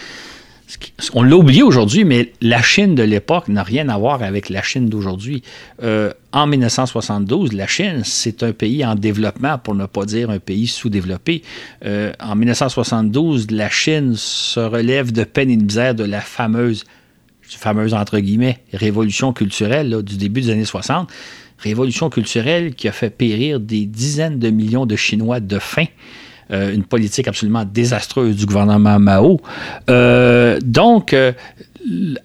on l'a oublié aujourd'hui, mais la Chine de l'époque n'a rien à voir avec la Chine d'aujourd'hui. Euh, en 1972, la Chine, c'est un pays en développement, pour ne pas dire un pays sous-développé. Euh, en 1972, la Chine se relève de peine et de misère de la fameuse, fameuse entre guillemets, révolution culturelle du début des années 60 révolution culturelle qui a fait périr des dizaines de millions de Chinois de faim. Euh, une politique absolument désastreuse du gouvernement Mao. Euh, donc, euh,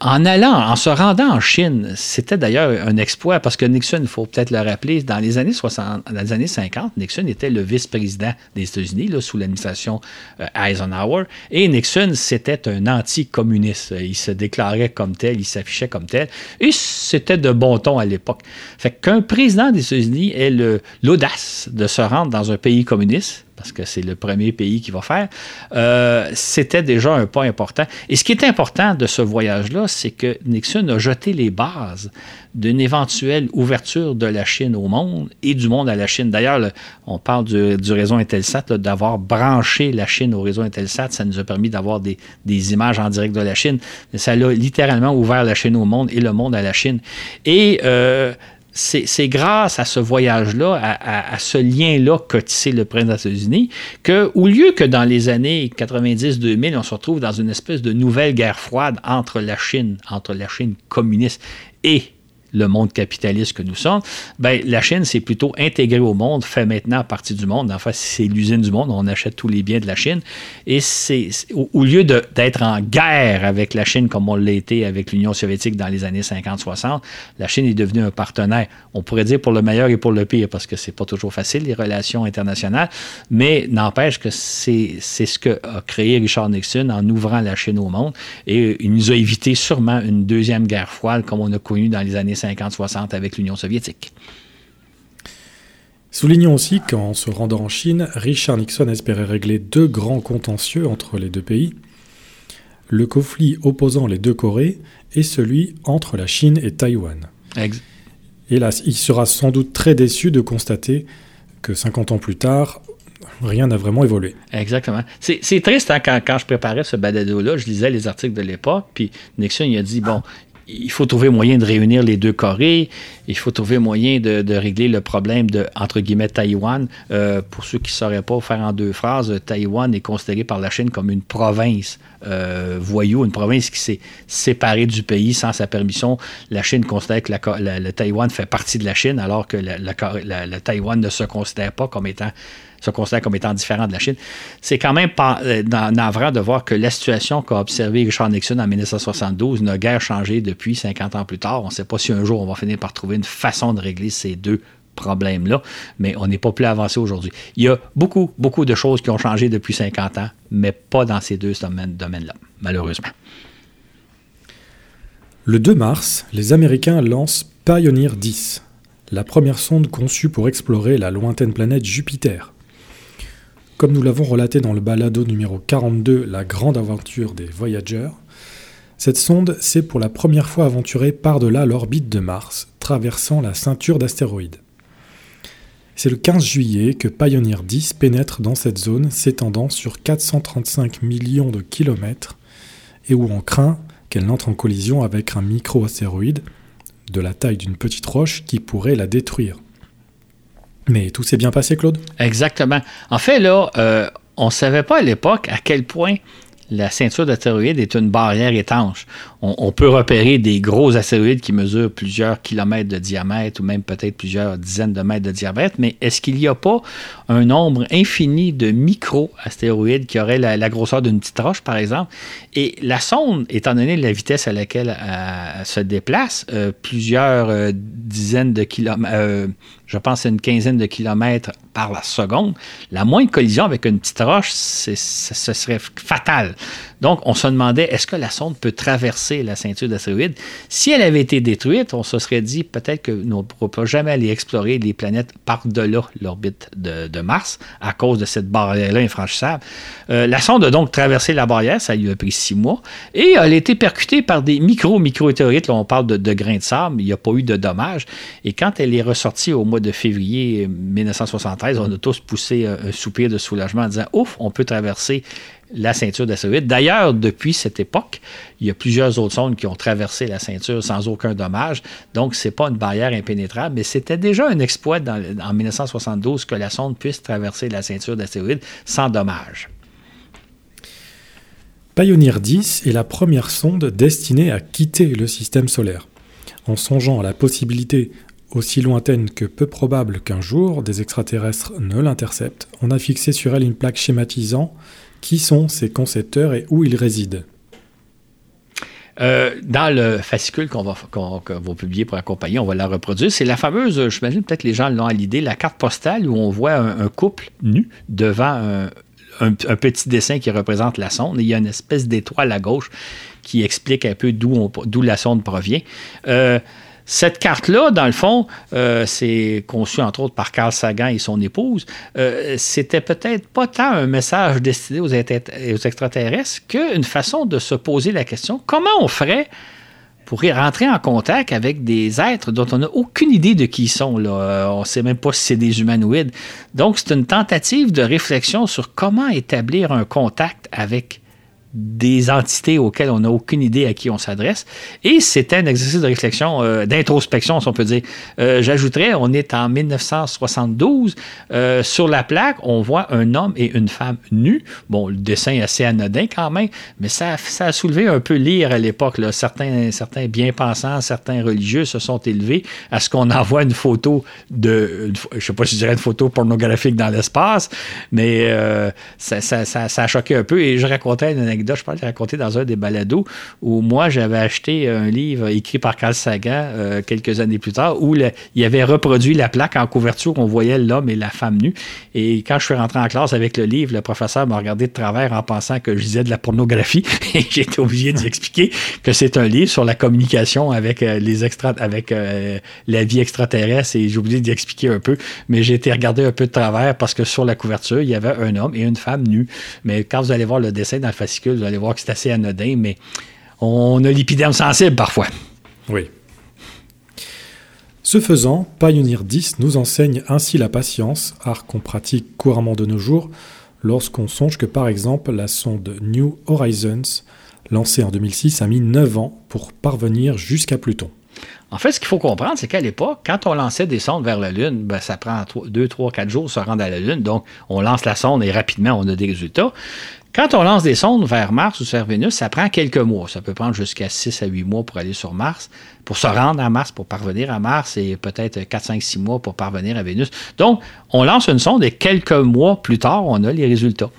en allant, en se rendant en Chine, c'était d'ailleurs un exploit parce que Nixon, il faut peut-être le rappeler, dans les années 60, dans les années 50, Nixon était le vice-président des États-Unis sous l'administration euh, Eisenhower et Nixon, c'était un anti-communiste. Il se déclarait comme tel, il s'affichait comme tel et c'était de bon ton à l'époque. Fait qu'un président des États-Unis ait l'audace de se rendre dans un pays communiste, parce que c'est le premier pays qui va faire, euh, c'était déjà un pas important. Et ce qui est important de ce voyage-là, c'est que Nixon a jeté les bases d'une éventuelle ouverture de la Chine au monde et du monde à la Chine. D'ailleurs, on parle du, réseau Intelsat, d'avoir branché la Chine au réseau Intelsat, ça nous a permis d'avoir des, images en direct de la Chine. Ça a littéralement ouvert la Chine au monde et le monde à la Chine. Et euh, c'est grâce à ce voyage-là, à, ce lien-là qu'a tissé le président des États-Unis, qu'au lieu que dans les années 90-2000, on se retrouve dans une espèce de nouvelle guerre froide entre la Chine, entre la Chine communiste et le monde capitaliste que nous sommes, ben, la Chine s'est plutôt intégrée au monde, fait maintenant partie du monde. En fait, c'est l'usine du monde. On achète tous les biens de la Chine. Et c'est au, lieu d'être en guerre avec la Chine comme on l'a été avec l'Union soviétique dans les années 50-60, la Chine est devenue un partenaire. On pourrait dire pour le meilleur et pour le pire, parce que c'est pas toujours facile, les relations internationales. Mais n'empêche que c'est ce que a créé Richard Nixon en ouvrant la Chine au monde. Et il nous a évité sûrement une deuxième guerre froide comme on a connu dans les années 50-60 avec l'Union soviétique. Soulignons aussi qu'en se rendant en Chine, Richard Nixon espérait régler deux grands contentieux entre les deux pays, le conflit opposant les deux Corées et celui entre la Chine et Taïwan. Là, il sera sans doute très déçu de constater que 50 ans plus tard, rien n'a vraiment évolué. Exactement. C'est triste hein, quand, quand, je préparais ce balado-là, je lisais les articles de l'époque, puis Nixon il a dit, bon, il faut trouver moyen de réunir les deux Corées, il faut trouver moyen de, régler le problème de, entre guillemets, Taïwan. Euh, pour ceux qui ne sauraient pas faire en deux phrases, Taïwan est considéré par la Chine comme une province euh, voyou, une province qui s'est séparée du pays sans sa permission. La Chine considère que le Taïwan fait partie de la Chine, alors que le Taïwan ne se considère pas comme étant se considère comme étant différent de la Chine. C'est quand même pas, euh, navrant de voir que la situation qu'a observée Richard Nixon en 1972 n'a guère changé depuis 50 ans plus tard. On ne sait pas si un jour on va finir par trouver une façon de régler ces deux problèmes-là, mais on n'est pas plus avancé aujourd'hui. Il y a beaucoup, beaucoup de choses qui ont changé depuis 50 ans, mais pas dans ces deux domaines-là, malheureusement. Le 2 mars, les Américains lancent Pioneer 10, la première sonde conçue pour explorer la lointaine planète Jupiter. Comme nous l'avons relaté dans le balado numéro 42, La grande aventure des voyageurs, cette sonde s'est pour la première fois aventurée par-delà l'orbite de Mars, traversant la ceinture d'astéroïdes. C'est le 15 juillet que Pioneer 10 pénètre dans cette zone s'étendant sur 435 millions de kilomètres et où on craint qu'elle n'entre en collision avec un micro-astéroïde de la taille d'une petite roche qui pourrait la détruire. Mais tout s'est bien passé, Claude Exactement. En fait, là, euh, on ne savait pas à l'époque à quel point la ceinture d'astéroïdes est une barrière étanche. On, peut repérer des gros astéroïdes qui mesurent plusieurs kilomètres de diamètre ou même peut-être plusieurs dizaines de mètres de diamètre, mais est-ce qu'il n'y a pas un nombre infini de micro-astéroïdes qui auraient la, grosseur d'une petite roche, par exemple? Et la sonde, étant donné la vitesse à laquelle elle, se déplace, euh, plusieurs euh, dizaines de kilomètres, je pense, une quinzaine de kilomètres par la seconde, la moindre collision avec une petite roche, ce serait fatal. Donc, on se demandait, est-ce que la sonde peut traverser la ceinture d'astéroïdes? Si elle avait été détruite, on se serait dit peut-être que nous ne pourrons jamais aller explorer les planètes par-delà l'orbite de, Mars à cause de cette barrière-là infranchissable. Euh, la sonde a donc traversé la barrière, ça lui a pris six mois, et elle a été percutée par des micro-micro-météorites. Là, on parle de, de, grains de sable, il n'y a pas eu de dommages. Et quand elle est ressortie au mois de février 1973, on a tous poussé un soupir de soulagement en disant Ouf, on peut traverser la ceinture d'astéroïdes. D'ailleurs, depuis cette époque, il y a plusieurs autres sondes qui ont traversé la ceinture sans aucun dommage. Donc, ce n'est pas une barrière impénétrable, mais c'était déjà un exploit en 1972 que la sonde puisse traverser la ceinture d'astéroïdes sans dommage. Pioneer 10 est la première sonde destinée à quitter le système solaire. En songeant à la possibilité aussi lointaine que peu probable qu'un jour des extraterrestres ne l'interceptent, on a fixé sur elle une plaque schématisant qui sont ces concepteurs et où ils résident euh, dans le fascicule qu'on va, publier pour accompagner, on va la reproduire. C'est la fameuse, je j'imagine peut-être les gens l'ont à l'idée, la carte postale où on voit un, couple nu devant un, petit dessin qui représente la sonde. il y a une espèce d'étoile à gauche qui explique un peu d'où la sonde provient. Euh, cette carte-là, dans le fond, euh, c'est conçu entre autres par Carl Sagan et son épouse. Euh, c'était peut-être pas tant un message destiné aux, extraterrestres qu'une façon de se poser la question comment on ferait pour rentrer en contact avec des êtres dont on n'a aucune idée de qui ils sont. Euh, on ne sait même pas si c'est des humanoïdes. Donc, c'est une tentative de réflexion sur comment établir un contact avec des entités auxquelles on n'a aucune idée à qui on s'adresse. Et c'était un exercice de réflexion, euh, d'introspection, si on peut dire. Euh, j'ajouterais, on est en 1972. Euh, sur la plaque, on voit un homme et une femme nus. Bon, le dessin est assez anodin quand même, mais ça, ça a soulevé un peu lire à l'époque. Certains, certains bien-pensants, certains religieux se sont élevés à ce qu'on envoie une photo de, je ne sais pas si je dirais une photo pornographique dans l'espace, mais ça, ça, a choqué un peu. Et je racontais une je pense que j'ai dans un des balados, où moi, j'avais acheté un livre écrit par Carl Sagan euh, quelques années plus tard, où il avait reproduit la plaque en couverture, on voyait l'homme et la femme nus. Et quand je suis rentré en classe avec le livre, le professeur m'a regardé de travers en pensant que je disais de la pornographie. et j'ai été obligé d'y expliquer que c'est un livre sur la communication avec euh, les extra avec euh, la vie extraterrestre. Et j'ai oublié d'y expliquer un peu. Mais j'ai été regardé un peu de travers parce que sur la couverture, il y avait un homme et une femme nus. Mais quand vous allez voir le dessin dans le fascicule, vous allez voir que c'est assez anodin, mais on a l'épiderme sensible parfois. Oui. Ce faisant, Pioneer 10 nous enseigne ainsi la patience, art qu'on pratique couramment de nos jours, lorsqu'on songe que par exemple la sonde New Horizons, lancée en 2006, a mis 9 ans pour parvenir jusqu'à Pluton. En fait, ce qu'il faut comprendre, c'est qu'à l'époque, quand on lançait des sondes vers la Lune, ben, ça prend 2, 3, 4 jours de se rendre à la Lune. Donc, on lance la sonde et rapidement, on a des résultats. Quand on lance des sondes vers Mars ou vers Vénus, ça prend quelques mois. Ça peut prendre jusqu'à 6 à 8 mois pour aller sur Mars, pour se rendre à Mars, pour parvenir à Mars, et peut-être 4, 5, 6 mois pour parvenir à Vénus. Donc, on lance une sonde et quelques mois plus tard, on a les résultats.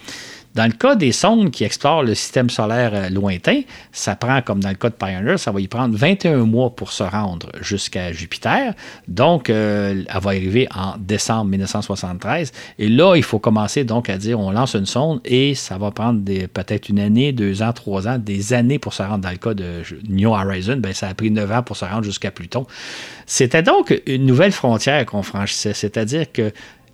Dans le cas des sondes qui explorent le système solaire euh, lointain, ça prend, comme dans le cas de Pioneer, ça va y prendre 21 mois pour se rendre jusqu'à Jupiter. Donc, euh, elle va arriver en décembre 1973. Et là, il faut commencer donc à dire on lance une sonde et ça va prendre peut-être une année, deux ans, trois ans, des années pour se rendre. Dans le cas de New Horizon, ben, ça a pris neuf ans pour se rendre jusqu'à Pluton. C'était donc une nouvelle frontière qu'on franchissait, c'est-à-dire que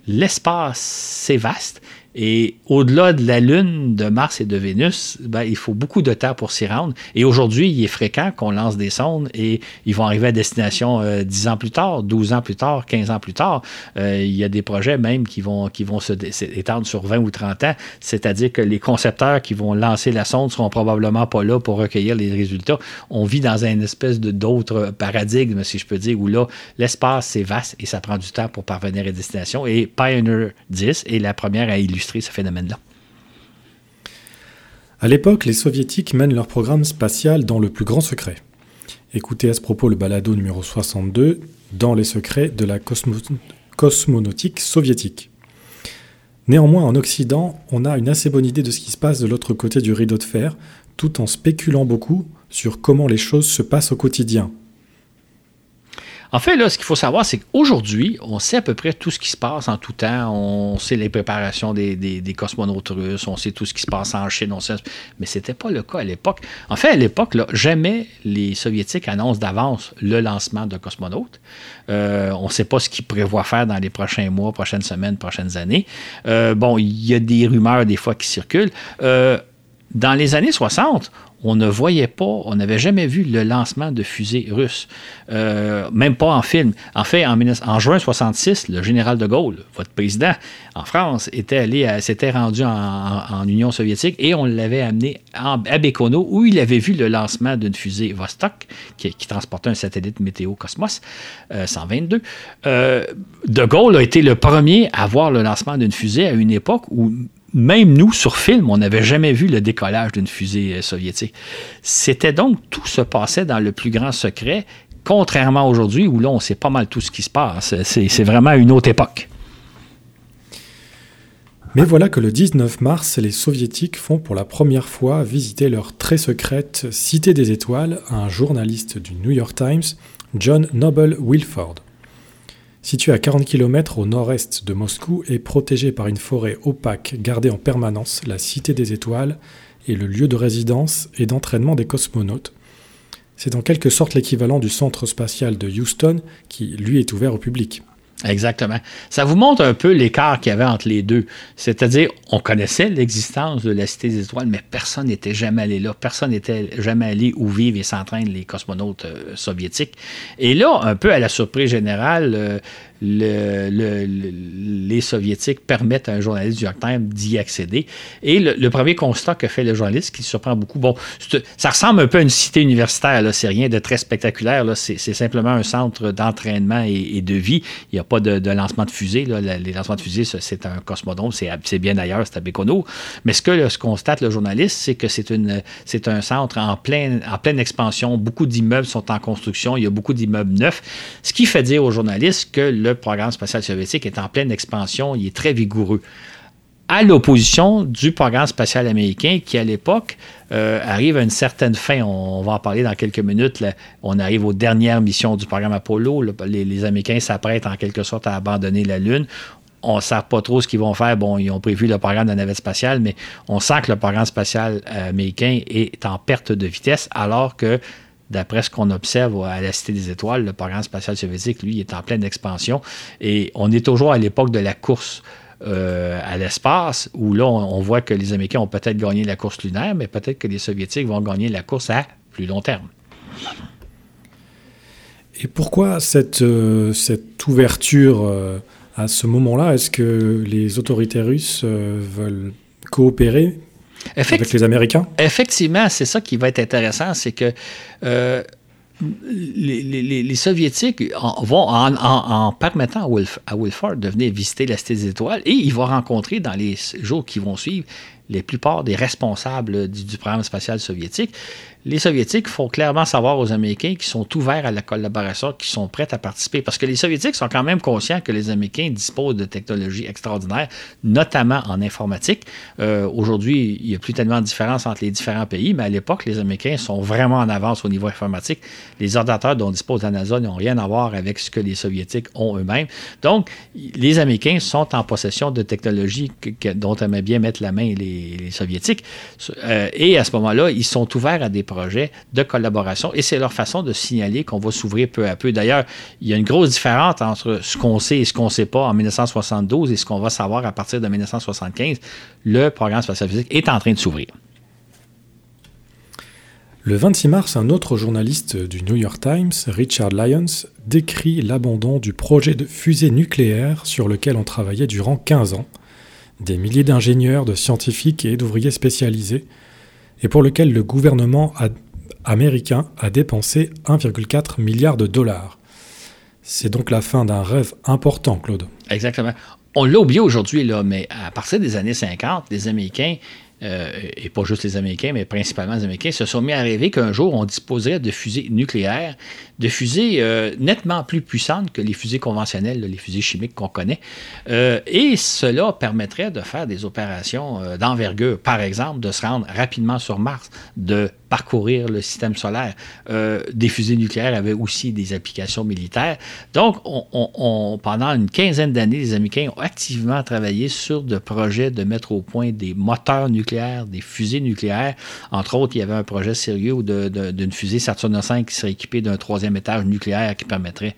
l'espace, c'est vaste et au-delà de la Lune, de Mars et de Vénus, ben, il faut beaucoup de temps pour s'y rendre. Et aujourd'hui, il est fréquent qu'on lance des sondes et ils vont arriver à destination euh, 10 ans plus tard, 12 ans plus tard, 15 ans plus tard. Euh, il y a des projets même qui vont, qui vont s'étendre sur 20 ou 30 ans. C'est-à-dire que les concepteurs qui vont lancer la sonde seront probablement pas là pour recueillir les résultats. On vit dans une espèce de d'autres paradigmes, si je peux dire, où là, l'espace, c'est vaste et ça prend du temps pour parvenir à destination. Et Pioneer 10 est la première à illustrer À l'époque, les soviétiques mènent leur programme spatial dans le plus grand secret. Écoutez à ce propos le balado numéro 62, Dans les secrets de la cosmonautique soviétique. Néanmoins, en Occident, on a une assez bonne idée de ce qui se passe de l'autre côté du rideau de fer, tout en spéculant beaucoup sur comment les choses se passent au quotidien, en fait, ce qu'il faut savoir, c'est qu'aujourd'hui, on sait à peu près tout ce qui se passe en tout temps. On sait les préparations des, cosmonautes russes, on sait tout ce qui se passe en Chine, on sait... mais ce n'était pas le cas à l'époque. En fait, à l'époque, jamais les Soviétiques annoncent d'avance le lancement d'un cosmonaute. Euh, on ne sait pas ce qu'ils prévoient faire dans les prochains mois, prochaines semaines, prochaines années. Euh, bon, il y a des rumeurs des fois qui circulent. Euh, dans les années 60, on ne voyait pas, on n'avait jamais vu le lancement de fusées russes, euh, même pas en film. En fait, en, juin 66, le général de Gaulle, votre président, en France, était allé, s'était rendu en, Union soviétique et on l'avait amené à Bécono où il avait vu le lancement d'une fusée Vostok qui, transportait un satellite météo Cosmos 122. Euh, euh, de Gaulle a été le premier à voir le lancement d'une fusée à une époque où même nous, sur film, on n'avait jamais vu le décollage d'une fusée euh, soviétique. C'était donc, tout se passait dans le plus grand secret, contrairement aujourd'hui où là, on sait pas mal tout ce qui se passe. C'est vraiment une autre époque. Mais voilà que le 19 mars, les soviétiques font pour la première fois visiter leur très secrète Cité des Étoiles à un journaliste du New York Times, John Noble Wilford. Situé à 40 km au nord-est de Moscou et protégé par une forêt opaque gardée en permanence, la Cité des Étoiles est le lieu de résidence et d'entraînement des cosmonautes. C'est en quelque sorte l'équivalent du centre spatial de Houston qui, lui, est ouvert au public. Exactement. Ça vous montre un peu l'écart qu'il y avait entre les deux. C'est-à-dire, on connaissait l'existence de la Cité des Étoiles, mais personne n'était jamais allé là. Personne n'était jamais allé où vivent et s'entraînent les cosmonautes euh, soviétiques. Et là, un peu à la surprise générale, euh, les Soviétiques permettent à un journaliste du York Times d'y accéder. Et le, premier constat que fait le journaliste, qui surprend beaucoup, bon, ça ressemble un peu à une cité universitaire, là, c'est rien de très spectaculaire, là, c'est, simplement un centre d'entraînement et, de vie. Il n'y a pas de, lancement de fusée. Là. Les lancements de fusée, c'est un cosmodrome, c'est, bien ailleurs, c'est à Bécono. Mais ce que constate le journaliste, c'est que c'est, un centre en pleine expansion. Beaucoup d'immeubles sont en construction, il y a beaucoup d'immeubles neufs, ce qui fait dire aux journalistes que le programme spatial soviétique est en pleine expansion, il est très vigoureux à l'opposition du programme spatial américain qui, à l'époque, euh, arrive à une certaine fin. On, va en parler dans quelques minutes. On arrive aux dernières missions du programme Apollo. les, Américains s'apprêtent en quelque sorte à abandonner la Lune. On ne sait pas trop ce qu'ils vont faire. Bon, ils ont prévu le programme de navette spatiale, mais on sent que le programme spatial américain est en perte de vitesse, alors que d'après ce qu'on observe à la Cité des Étoiles, le programme spatial soviétique, lui, est en pleine expansion. Et on est toujours à l'époque de la course euh, à l'espace, où là, on, voit que les Américains ont peut-être gagné la course lunaire, mais peut-être que les Soviétiques vont gagner la course à plus long terme. Et pourquoi cette, euh, cette ouverture euh, à ce moment-là? Est-ce que les autorités russes veulent coopérer? Avec les Américains? Effectivement, c'est ça qui va être intéressant, c'est que euh, les, Soviétiques vont, en, permettant à, Wilf, à, Wilford de venir visiter la Cité des Étoiles, et il va rencontrer dans les jours qui vont suivre les plupart des responsables du programme spatial soviétique les Soviétiques font clairement savoir aux Américains qu'ils sont ouverts à la collaboration, qu'ils sont prêts à participer. Parce que les Soviétiques sont quand même conscients que les Américains disposent de technologies extraordinaires, notamment en informatique. Euh, aujourd'hui, il n'y a plus tellement de différence entre les différents pays, mais à l'époque, les Américains sont vraiment en avance au niveau informatique. Les ordinateurs dont dispose la NASA n'ont rien à voir avec ce que les Soviétiques ont eux-mêmes. Donc, les Américains sont en possession de technologies dont aimaient bien mettre la main les, Soviétiques. Euh, et à ce moment-là, ils sont ouverts à des de collaboration et c'est leur façon de signaler qu'on va s'ouvrir peu à peu. D'ailleurs, il y a une grosse différence entre ce qu'on sait et ce qu'on ne sait pas en 1972 et ce qu'on va savoir à partir de 1975. Le programme spatial physique est en train de s'ouvrir. Le 26 mars, un autre journaliste du New York Times, Richard Lyons, décrit l'abandon du projet de fusée nucléaire sur lequel on travaillait durant 15 ans. Des milliers d'ingénieurs, de scientifiques et d'ouvriers spécialisés et pour lequel le gouvernement américain a dépensé 1,4 milliard de dollars. C'est donc la fin d'un rêve important, Claude. Exactement. On l'a oublié aujourd'hui, mais à partir des années 50, les Américains euh, et pas juste les Américains, mais principalement les Américains, se sont mis à rêver qu'un jour, on disposerait de fusées nucléaires, de fusées euh, nettement plus puissantes que les fusées conventionnelles, les fusées chimiques qu'on connaît. Euh, et cela permettrait de faire des opérations d'envergure, par exemple, de se rendre rapidement sur Mars, de parcourir le système solaire. Des fusées nucléaires avaient aussi des applications militaires. Donc, on, pendant une quinzaine d'années, les Américains ont activement travaillé sur des projets de mettre au point des moteurs nucléaires, des fusées nucléaires. Entre autres, il y avait un projet sérieux d'une fusée Saturne V qui serait équipée d'un troisième étage nucléaire qui permettrait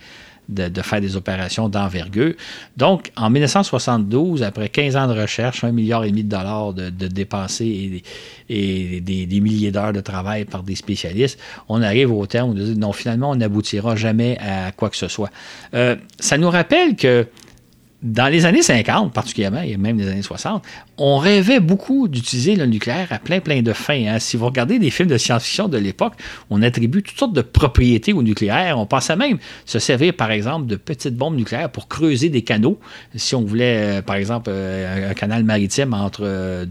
de, faire des opérations d'envergure. Donc, en 1972, après 15 ans de recherche, un milliard et demi de dollars de, dépensés et, des, milliers d'heures de travail par des spécialistes, on arrive au terme de dire non, finalement, on n'aboutira jamais à quoi que ce soit. Euh, ça nous rappelle que dans les années 50, particulièrement, et même les années 60, on rêvait beaucoup d'utiliser le nucléaire à plein, plein de fins. Hein. Si vous regardez des films de science-fiction de l'époque, on attribue toutes sortes de propriétés au nucléaire. On pensait même se servir, par exemple, de petites bombes nucléaires pour creuser des canaux. Si on voulait, euh, par exemple, euh, un canal maritime entre euh,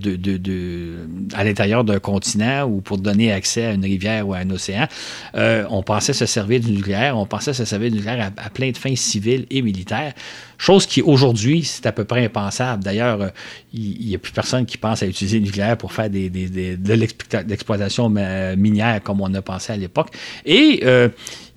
à l'intérieur d'un continent ou pour donner accès à une rivière ou à un océan, on pensait se servir du nucléaire. On pensait se servir du nucléaire à, plein de fins civiles et militaires. Chose qui, aujourd'hui, c'est à peu près impensable. D'ailleurs, il a plus personne qui pense à utiliser le nucléaire pour faire des, de l'exploitation minière comme on a pensé à l'époque. Et euh,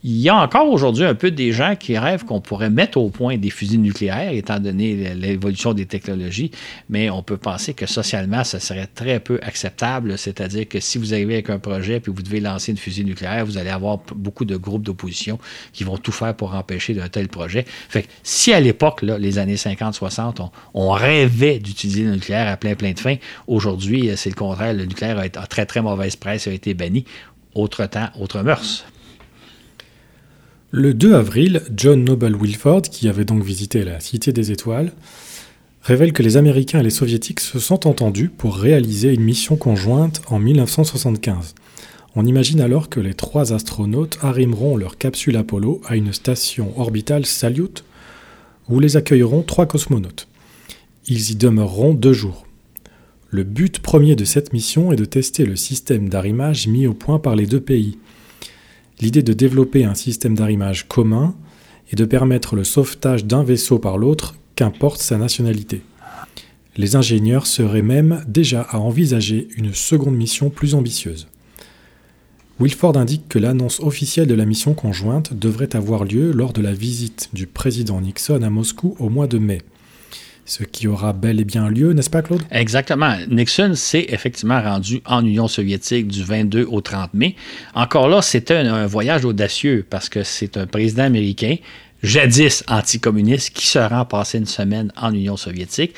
il y a encore aujourd'hui un peu des gens qui rêvent qu'on pourrait mettre au point des fusils nucléaires, étant donné l'évolution des technologies, mais on peut penser que socialement, ce serait très peu acceptable. C'est-à-dire que si vous arrivez avec un projet puis vous devez lancer une fusée nucléaire, vous allez avoir beaucoup de groupes d'opposition qui vont tout faire pour empêcher un tel projet. Fait que si à l'époque, les années 50-60, on, rêvait d'utiliser le nucléaire à plein plein de fins, aujourd'hui, c'est le contraire. Le nucléaire a, très très mauvaise presse, a été banni. Autre temps, autre mœurs. Le 2 avril, John Noble Wilford, qui avait donc visité la Cité des Étoiles, révèle que les Américains et les Soviétiques se sont entendus pour réaliser une mission conjointe en 1975. On imagine alors que les trois astronautes arrimeront leur capsule Apollo à une station orbitale Salyut, où les accueilleront trois cosmonautes. Ils y demeureront deux jours. Le but premier de cette mission est de tester le système d'arrimage mis au point par les deux pays. L'idée de développer un système d'arrimage commun et de permettre le sauvetage d'un vaisseau par l'autre, qu'importe sa nationalité. Les ingénieurs seraient même déjà à envisager une seconde mission plus ambitieuse. Wilford indique que l'annonce officielle de la mission conjointe devrait avoir lieu lors de la visite du président Nixon à Moscou au mois de mai ce qui aura bel et bien lieu, n'est-ce pas, Claude? Exactement. Nixon s'est effectivement rendu en Union soviétique du 22 au 30 mai. Encore là, c'était un, voyage audacieux parce que c'est un président américain jadis anticommuniste qui se rend passer une semaine en Union soviétique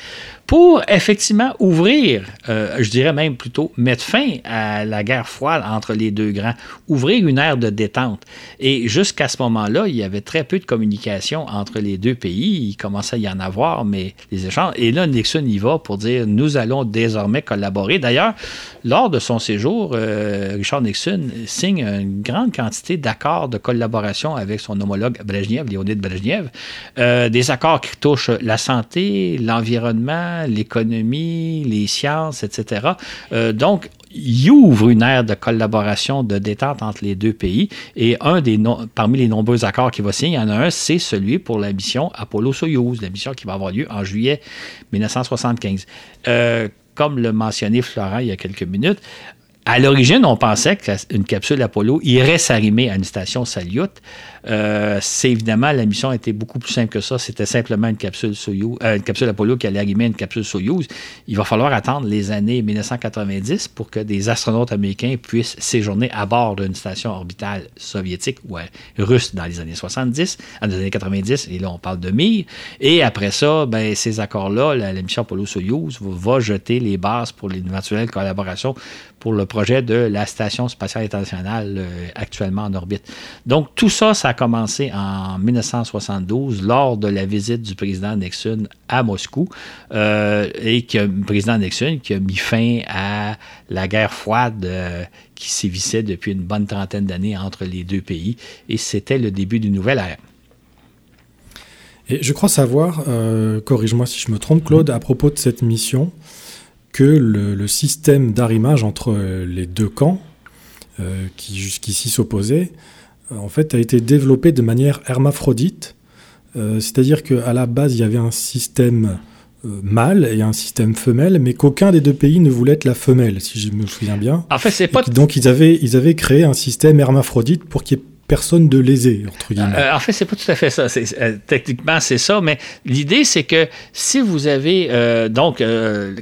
pour effectivement ouvrir, euh, je dirais même plutôt mettre fin à la guerre froide entre les deux grands, ouvrir une ère de détente. Et jusqu'à ce moment-là, il y avait très peu de communication entre les deux pays. Il commençait à y en avoir, mais les échanges. Et là, Nixon y va pour dire nous allons désormais collaborer. D'ailleurs, lors de son séjour, euh, Richard Nixon signe une grande quantité d'accords de collaboration avec son homologue Brezhnev, Leonid Brezhnev, euh, des accords qui touchent la santé, l'environnement, l'économie, les sciences, etc. Euh, donc, il ouvre une ère de collaboration, de détente entre les deux pays. Et un des parmi les nombreux accords qu'il va signer, il y en a un, c'est celui pour la mission Apollo-Soyouz, la mission qui va avoir lieu en juillet 1975. Euh, comme le mentionnait Florent il y a quelques minutes, à l'origine, on pensait qu'une capsule Apollo irait s'arrimer à une station Salyut. Euh, c'est évidemment, la mission était beaucoup plus simple que ça. C'était simplement une capsule, Soyuz, euh, une capsule Apollo qui allait arrimer une capsule Soyuz. Il va falloir attendre les années 1990 pour que des astronautes américains puissent séjourner à bord d'une station orbitale soviétique ou russe dans les années 70, dans les années 90, et là on parle de Mir. Et après ça, ben, ces accords-là, la, mission Apollo-Soyuz va, jeter les bases pour l'éventuelle collaboration pour le projet de la Station spatiale internationale euh, actuellement en orbite. Donc tout ça, ça commencé en 1972 lors de la visite du président Nixon à Moscou euh, et que le président Nixon qui a mis fin à la guerre froide euh, qui sévissait depuis une bonne trentaine d'années entre les deux pays et c'était le début d'une nouvelle ère. Et je crois savoir, euh, corrige-moi si je me trompe Claude, à propos de cette mission, que le système d'arrimage entre les deux camps, qui jusqu'ici s'opposaient, en fait, a été développé de manière hermaphrodite, euh, c'est-à-dire qu'à la base, il y avait un système euh, mâle et un système femelle, mais qu'aucun des deux pays ne voulait être la femelle, si je me souviens bien. En fait, c'est pas. Donc, ils avaient, ils avaient créé un système hermaphrodite pour qu'il y ait personne de lésé, entre guillemets. Euh, en fait, c'est pas tout à fait ça. Euh, techniquement, c'est ça, mais l'idée, c'est que si vous avez, euh, donc,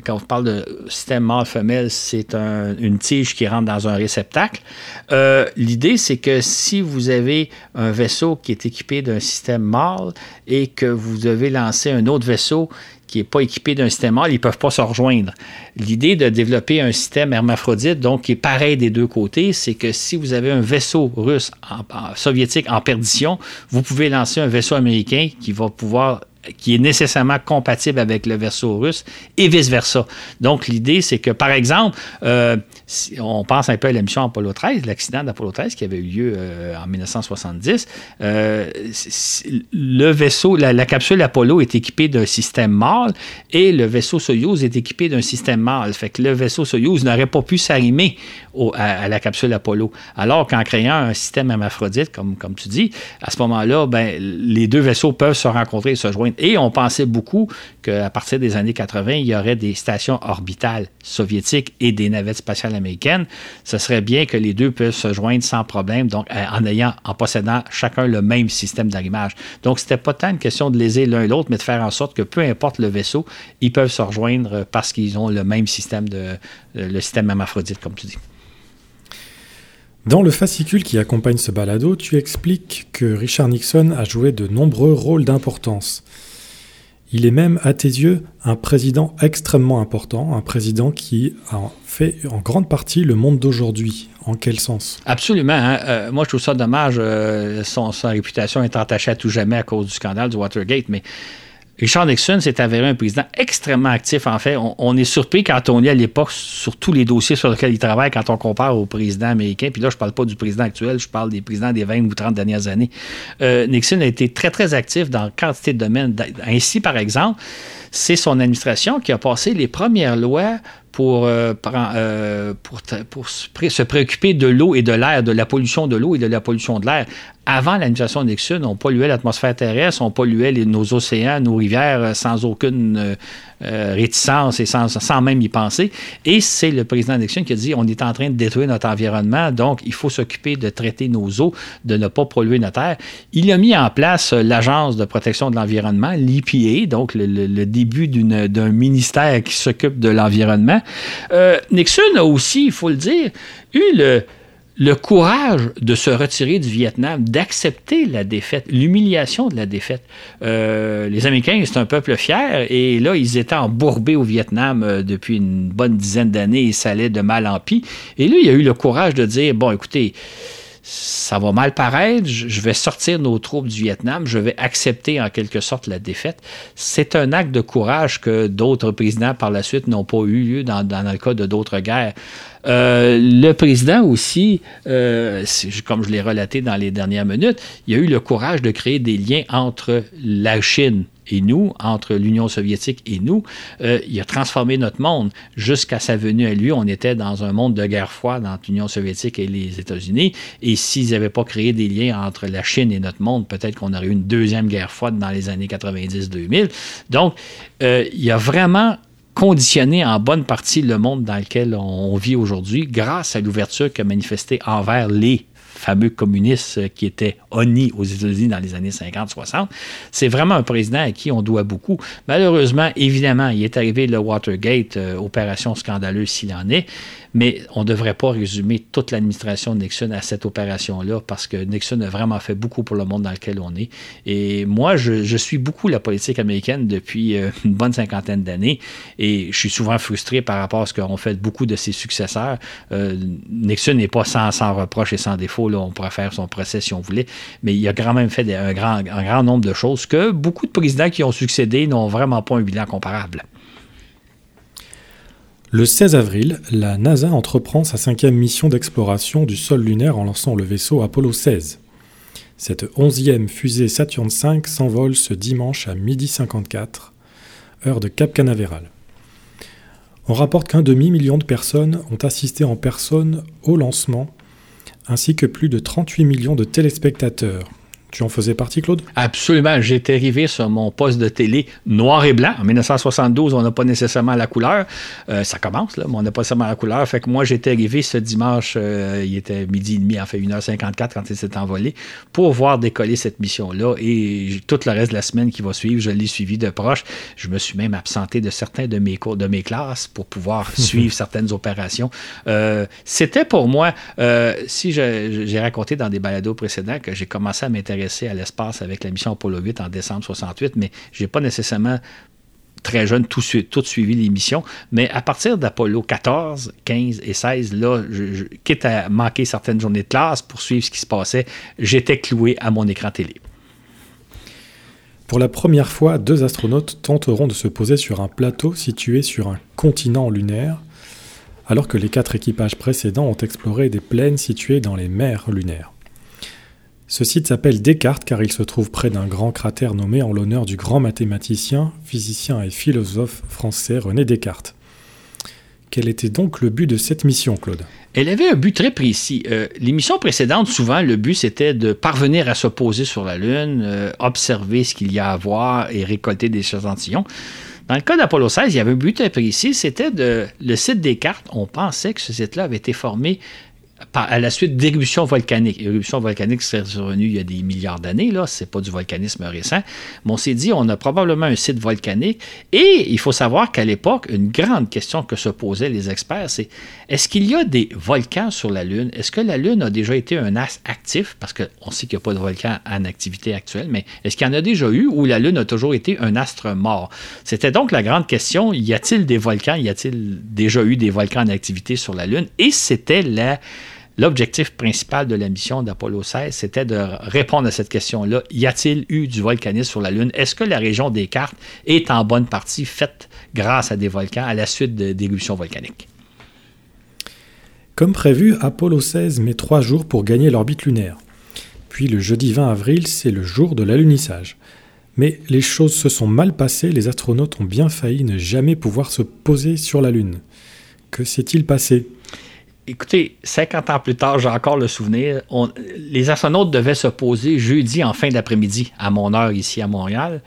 quand on parle de système mâle-femelle, c'est une tige qui rentre dans un réceptacle. l'idée, c'est que si vous avez un vaisseau qui est équipé d'un système mâle et que vous devez lancer un autre vaisseau qui n'est pas équipé d'un système mâle, ils ne peuvent pas se rejoindre. L'idée de développer un système hermaphrodite, donc qui est pareil des deux côtés, c'est que si vous avez un vaisseau russe, soviétique en perdition, vous pouvez lancer un vaisseau américain qui va pouvoir qui est nécessairement compatible avec le vaisseau russe et vice-versa. Donc, l'idée, c'est que, par exemple, euh, on pense un peu à la mission Apollo 13, l'accident d'Apollo 13 qui avait eu lieu euh, en 1970, euh, le vaisseau, la, capsule Apollo est équipée d'un système mâle et le vaisseau Soyuz est équipé d'un système mâle. Fait que le vaisseau Soyuz n'aurait pas pu s'arrimer à, la capsule Apollo. Alors qu'en créant un système hermaphrodite, comme, comme tu dis, à ce moment-là, ben, les deux vaisseaux peuvent se rencontrer et se joindre. Et on pensait beaucoup qu'à partir des années 80, il y aurait des stations orbitales soviétiques et des navettes spatiales américaines. Ce serait bien que les deux peuvent se joindre sans problème, donc euh, en ayant, en possédant chacun le même système d'arrimage. Donc, c'était pas tant une question de léser l'un l'autre, mais de faire en sorte que peu importe le vaisseau, ils peuvent se rejoindre parce qu'ils ont le même système de le système hermaphrodite, comme tu dis. Dans le fascicule qui accompagne ce balado, tu expliques que Richard Nixon a joué de nombreux rôles d'importance. Il est même, à tes yeux, un président extrêmement important, un président qui a fait en grande partie le monde d'aujourd'hui. En quel sens? Absolument. Hein. Euh, moi, je trouve ça dommage. Euh, son, sa réputation est entachée à tout jamais à cause du scandale du Watergate, mais Richard Nixon s'est avéré un président extrêmement actif. En fait, on, est surpris quand on est à l'époque sur tous les dossiers sur lesquels il travaille quand on compare au président américain. Puis là, je ne parle pas du président actuel, je parle des présidents des 20 ou 30 dernières années. Euh, Nixon a été très, très actif dans quantité de domaines. Ainsi, par exemple, c'est son administration qui a passé les premières lois pour, euh, euh, se préoccuper de l'eau et de l'air, de la pollution de l'eau et de la pollution de l'air avant l'administration Nixon, on polluait l'atmosphère terrestre, on polluait nos océans, nos rivières euh, sans aucune réticence et sans, même y penser. Et c'est le président Nixon qui a dit on est en train de détruire notre environnement, donc il faut s'occuper de traiter nos eaux, de ne pas polluer notre terre. Il a mis en place l'Agence de protection de l'environnement, l'EPA, donc le, début d'un ministère qui s'occupe de l'environnement. Nixon a aussi, il faut le dire, eu le le courage de se retirer du Vietnam, d'accepter la défaite, l'humiliation de la défaite. Euh, les Américains, c'est un peuple fier, et là, ils étaient embourbés au Vietnam euh, depuis une bonne dizaine d'années, et ça allait de mal en pis. Et lui, il a eu le courage de dire, bon, écoutez, ça va mal paraître, je vais sortir nos troupes du Vietnam, je vais accepter en quelque sorte la défaite. C'est un acte de courage que d'autres présidents par la suite n'ont pas eu lieu dans, le cas de d'autres guerres. Euh, le président aussi, euh, comme je l'ai relaté dans les dernières minutes, il a eu le courage de créer des liens entre la Chine et nous, entre l'Union soviétique et nous, euh, il a transformé notre monde. Jusqu'à sa venue à lui, on était dans un monde de guerre froide entre l'Union soviétique et les États-Unis. Et s'ils n'avaient pas créé des liens entre la Chine et notre monde, peut-être qu'on aurait eu une deuxième guerre froide dans les années 90-2000. Donc, il y a vraiment conditionner en bonne partie le monde dans lequel on vit aujourd'hui grâce à l'ouverture qu'a manifesté envers les fameux communistes qui étaient honnis aux États-Unis dans les années 50-60. C'est vraiment un président à qui on doit beaucoup. Malheureusement, évidemment, il est arrivé le Watergate, euh, opération scandaleuse s'il en est, mais on ne devrait pas résumer toute l'administration de Nixon à cette opération-là parce que Nixon a vraiment fait beaucoup pour le monde dans lequel on est. Et moi, je, suis beaucoup la politique américaine depuis euh, une bonne cinquantaine d'années et je suis souvent frustré par rapport à ce qu'ont fait beaucoup de ses successeurs. Euh, Nixon n'est pas sans, sans reproche et sans défaut. On pourrait faire son procès si on voulait, mais il a quand même fait un grand nombre de choses que beaucoup de présidents qui ont succédé n'ont vraiment pas un bilan comparable. Le 16 avril, la NASA entreprend sa cinquième mission d'exploration du sol lunaire en lançant le vaisseau Apollo 16. Cette onzième fusée Saturn V s'envole ce dimanche à 12h54, heure de Cap Canaveral. On rapporte qu'un demi-million de personnes ont assisté en personne au lancement, ainsi que plus de 38 millions de téléspectateurs, tu en faisais partie, Claude? Absolument. J'étais arrivé sur mon poste de télé noir et blanc. En 1972, on n'a pas nécessairement la couleur. Euh, ça commence, là, mais on n'a pas nécessairement la couleur. Fait que moi, j'étais arrivé ce dimanche, euh, il était midi et demi, en fait 1h54 quand il s'est envolé, pour voir décoller cette mission-là. Et tout le reste de la semaine qui va suivre, je l'ai suivi de proche. Je me suis même absenté de certains de mes cours, de mes classes pour pouvoir suivre certaines opérations. Euh, c'était pour moi, si j'ai raconté dans des balados précédents que j'ai commencé à m'intéresser à l'espace avec la mission Apollo 8 en décembre 68, mais je n'ai pas nécessairement très jeune tout, tout suivi l'émission. Mais à partir d'Apollo 14, 15 et 16, là, quitte à manquer certaines journées de classe pour suivre ce qui se passait, j'étais cloué à mon écran télé. Pour la première fois, deux astronautes tenteront de se poser sur un plateau situé sur un continent lunaire, alors que les quatre équipages précédents ont exploré des plaines situées dans les mers lunaires. Ce site s'appelle Descartes car il se trouve près d'un grand cratère nommé en l'honneur du grand mathématicien, physicien et philosophe français René Descartes. Quel était donc le but de cette mission, Claude? Elle avait un but très précis. Euh, les missions précédentes, souvent, le but c'était de parvenir à se poser sur la Lune, euh, observer ce qu'il y a à voir et récolter des échantillons. Dans le cas d'Apollo 16, il y avait un but très précis, c'était de le site Descartes. On pensait que ce site-là avait été formé à la suite d'éruptions volcaniques. Éruptions volcaniques c'est survenu il y a des milliards d'années, là, c'est pas du volcanisme récent. Mais on s'est dit, on a probablement un site volcanique. Et il faut savoir qu'à l'époque, une grande question que se posaient les experts, c'est est-ce qu'il y a des volcans sur la Lune? Est-ce que la Lune a déjà été un as actif? Parce qu'on sait qu'il n'y a pas de volcan en activité actuelle, mais est-ce qu'il y en a déjà eu ou la Lune a toujours été un astre mort? C'était donc la grande question, y a-t-il des volcans? Y a-t-il déjà eu des volcans en activité sur la Lune? Et c'était la L'objectif principal de la mission d'Apollo 16, c'était de répondre à cette question-là. Y a-t-il eu du volcanisme sur la Lune? Est-ce que la région des cartes est en bonne partie faite grâce à des volcans à la suite d'éruptions volcaniques? Comme prévu, Apollo 16 met trois jours pour gagner l'orbite lunaire. Puis le jeudi 20 avril, c'est le jour de l'alunissage. Mais les choses se sont mal passées, les astronautes ont bien failli ne jamais pouvoir se poser sur la Lune. Que s'est-il passé? Écoutez, 50 ans plus tard, j'ai encore le souvenir, les astronautes devaient se poser jeudi en fin d'après-midi, à mon heure ici à Montréal.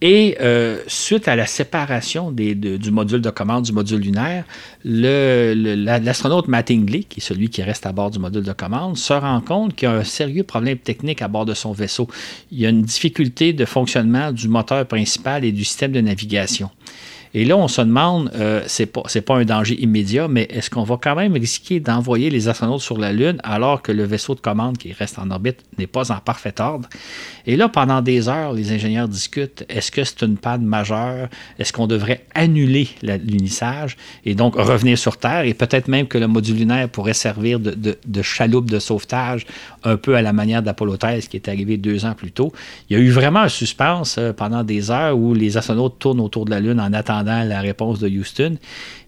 Et euh, suite à la séparation du module de commande du module lunaire, l'astronaute Matt Ingley, qui est celui qui reste à bord du module de commande, se rend compte qu'il y a un sérieux problème technique à bord de son vaisseau. Il y a une difficulté de fonctionnement du moteur principal et du système de navigation. Et là, on se demande, euh, c'est pas, pas un danger immédiat, mais est-ce qu'on va quand même risquer d'envoyer les astronautes sur la Lune alors que le vaisseau de commande qui reste en orbite n'est pas en parfait ordre? Et là, pendant des heures, les ingénieurs discutent, est-ce que c'est une panne majeure? Est-ce qu'on devrait annuler l'unissage et donc revenir sur Terre? Et peut-être même que le module lunaire pourrait servir de, de, chaloupe de sauvetage, un peu à la manière d'Apollo 13 qui est arrivé deux ans plus tôt. Il y a eu vraiment un suspense euh, pendant des heures où les astronautes tournent autour de la Lune en attendant la réponse de Houston.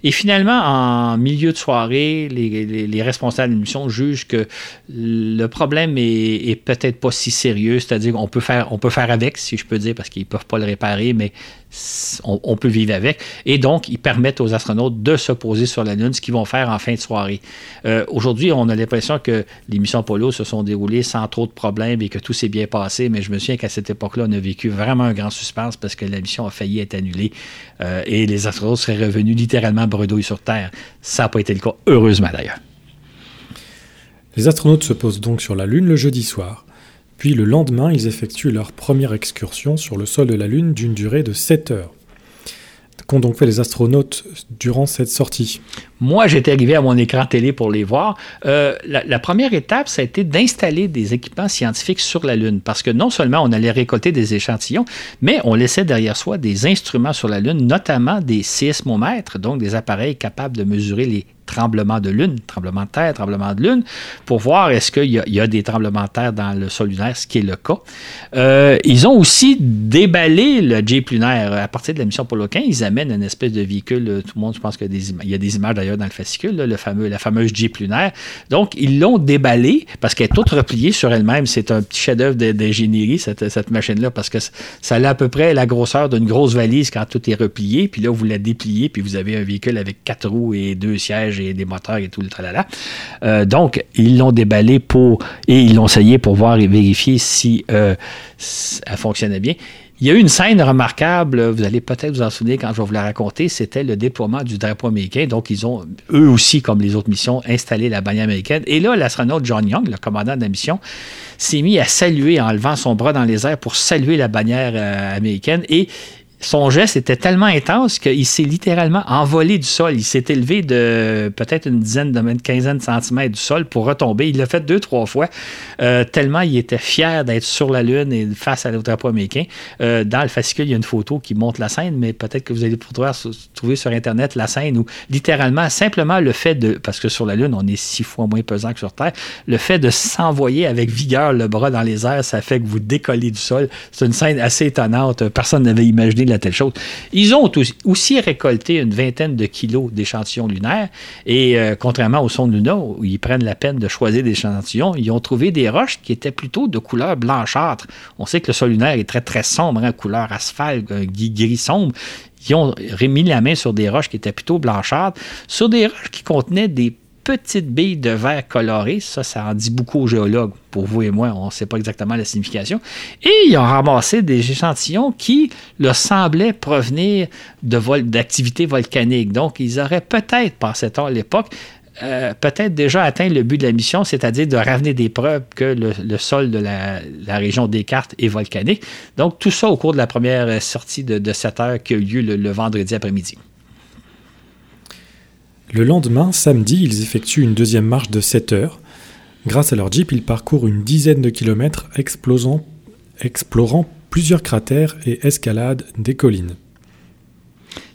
Et finalement, en milieu de soirée, les, responsables de l'émission jugent que le problème est, peut-être pas si sérieux, c'est-à-dire qu'on peut faire, on peut faire avec, si je peux dire, parce qu'ils peuvent pas le réparer, mais on, peut vivre avec. Et donc, ils permettent aux astronautes de se poser sur la Lune, ce qu'ils vont faire en fin de soirée. Euh, aujourd'hui, on a l'impression que les missions Apollo se sont déroulées sans trop de problèmes et que tout s'est bien passé, mais je me souviens qu'à cette époque-là, on a vécu vraiment un grand suspense parce que la mission a failli être annulée euh, et les astronautes seraient revenus littéralement bredouilles sur Terre. Ça n'a pas été le cas, heureusement d'ailleurs. Les astronautes se posent donc sur la Lune le jeudi soir. Puis le lendemain, ils effectuent leur première excursion sur le sol de la Lune d'une durée de 7 heures. Qu'ont donc fait les astronautes durant cette sortie? Moi, j'étais arrivé à mon écran télé pour les voir. Euh, la, première étape, ça a été d'installer des équipements scientifiques sur la Lune, parce que non seulement on allait récolter des échantillons, mais on laissait derrière soi des instruments sur la Lune, notamment des sismomètres, donc des appareils capables de mesurer les tremblement de lune, tremblement de terre, tremblement de lune, pour voir est-ce qu'il y, a des tremblements de terre dans le sol lunaire, ce qui est le cas. Euh, ils ont aussi déballé le Jeep lunaire. À partir de la mission 15, ils amènent une espèce de véhicule, euh, tout le monde, je pense qu'il y a des images d'ailleurs dans le fascicule, le fameux, la fameuse Jeep lunaire. Donc, ils l'ont déballé parce qu'elle est toute repliée sur elle-même. C'est un petit chef-d'œuvre d'ingénierie, cette machine-là, parce que ça a à peu près la grosseur d'une grosse valise quand tout est replié. Puis là, vous la dépliez, puis vous avez un véhicule avec quatre roues et deux sièges des moteurs et tout le tralala. Euh, donc, ils l'ont déballé pour, et ils l'ont essayé pour voir et vérifier si euh, elle fonctionnait bien. Il y a eu une scène remarquable, vous allez peut-être vous en souvenir quand je vais vous la raconter, c'était le déploiement du drapeau américain. Donc, ils ont, eux aussi, comme les autres missions, installé la bannière américaine. Et là, l'astronaute John Young, le commandant de la mission, s'est mis à saluer en levant son bras dans les airs pour saluer la bannière euh, américaine. Et son geste était tellement intense qu'il s'est littéralement envolé du sol. Il s'est élevé de peut-être une dizaine de mètres, quinzaine de centimètres du sol pour retomber. Il l'a fait deux, trois fois, euh, tellement il était fier d'être sur la Lune et face à drapeau américain. Euh, dans le fascicule, il y a une photo qui montre la scène, mais peut-être que vous allez pouvoir trouver sur Internet la scène où littéralement, simplement le fait de, parce que sur la Lune, on est six fois moins pesant que sur Terre, le fait de s'envoyer avec vigueur le bras dans les airs, ça fait que vous décollez du sol. C'est une scène assez étonnante. Personne n'avait imaginé la telle chose. Ils ont aussi récolté une vingtaine de kilos d'échantillons lunaires et euh, contrairement au son de Luna, où ils prennent la peine de choisir des échantillons, ils ont trouvé des roches qui étaient plutôt de couleur blanchâtre. On sait que le sol lunaire est très très sombre, hein, couleur asphalte, gris sombre. Ils ont remis la main sur des roches qui étaient plutôt blanchâtres, sur des roches qui contenaient des petites billes de verre colorées. Ça, ça en dit beaucoup aux géologues. Pour vous et moi, on ne sait pas exactement la signification. Et ils ont ramassé des échantillons qui leur semblaient provenir d'activités volcaniques. Donc, ils auraient peut-être, par cette à l'époque, euh, peut-être déjà atteint le but de la mission, c'est-à-dire de ramener des preuves que le, sol de la, région Descartes est volcanique. Donc, tout ça au cours de la première sortie de, 7 heures qui a eu lieu le, vendredi après-midi. Le lendemain, samedi, ils effectuent une deuxième marche de 7 heures. Grâce à leur Jeep, ils parcourent une dizaine de kilomètres explorant plusieurs cratères et escaladent des collines.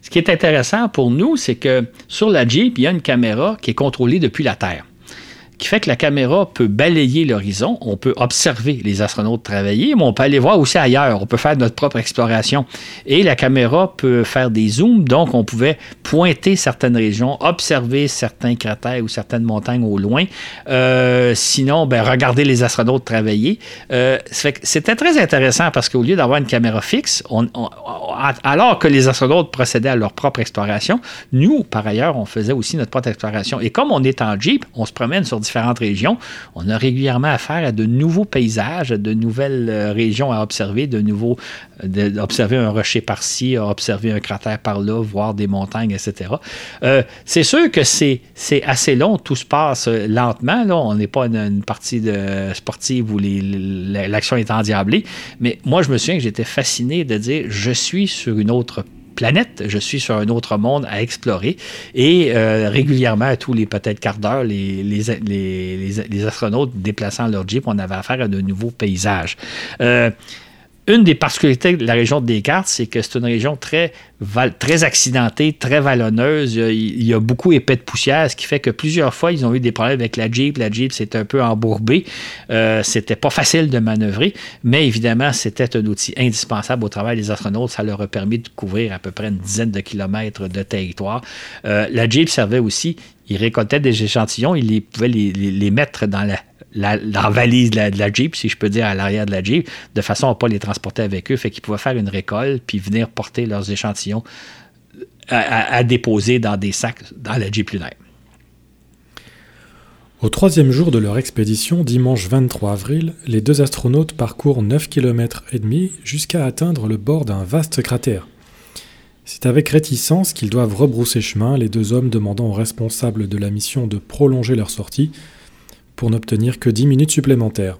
Ce qui est intéressant pour nous, c'est que sur la Jeep, il y a une caméra qui est contrôlée depuis la Terre qui fait que la caméra peut balayer l'horizon, on peut observer les astronautes travailler, mais on peut aller voir aussi ailleurs, on peut faire notre propre exploration. Et la caméra peut faire des zooms, donc on pouvait pointer certaines régions, observer certains cratères ou certaines montagnes au loin. Euh, sinon, ben, regarder les astronautes travailler. Euh, c'était très intéressant parce qu'au lieu d'avoir une caméra fixe, alors que les astronautes procédaient à leur propre exploration, nous, par ailleurs, on faisait aussi notre propre exploration. Et comme on est en Jeep, on se promène sur différentes régions. On a régulièrement affaire à de nouveaux paysages, de nouvelles euh, régions à observer, de nouveaux, euh, observer un rocher par-ci, observer un cratère par-là, voir des montagnes, etc. Euh, c'est sûr que c'est, assez long, tout se passe lentement. Là. On n'est pas une, partie de sportive où l'action est endiablée. Mais moi, je me souviens que j'étais fasciné de dire je suis sur une autre planète, je suis sur un autre monde à explorer. Et euh, régulièrement, à tous les peut-être quarts d'heure, les, les, astronautes déplaçant leur Jeep, on avait affaire à de nouveaux paysages. Euh, une des particularités de la région de Descartes, c'est que c'est une région très, très accidentée, très vallonneuse. Il y, a, beaucoup épais de poussière, ce qui fait que plusieurs fois, ils ont eu des problèmes avec la Jeep. La Jeep s'est un peu embourbée. Euh, c'était pas facile de manœuvrer, mais évidemment, c'était un outil indispensable au travail des astronautes. Ça leur a permis de couvrir à peu près une dizaine de kilomètres de territoire. Euh, la Jeep servait aussi, ils récoltaient des échantillons, ils pouvaient les mettre dans la la, valise de la, Jeep, si je peux dire, à l'arrière de la Jeep, de façon à ne pas les transporter avec eux. Fait qu'ils pouvaient faire une récolte puis venir porter leurs échantillons à, déposer dans des sacs dans la Jeep lunaire. Au troisième jour de leur expédition, dimanche 23 avril, les deux astronautes parcourent 9 km et demi jusqu'à atteindre le bord d'un vaste cratère. C'est avec réticence qu'ils doivent rebrousser chemin, les deux hommes demandant aux responsables de la mission de prolonger leur sortie pour n'obtenir que 10 minutes supplémentaires.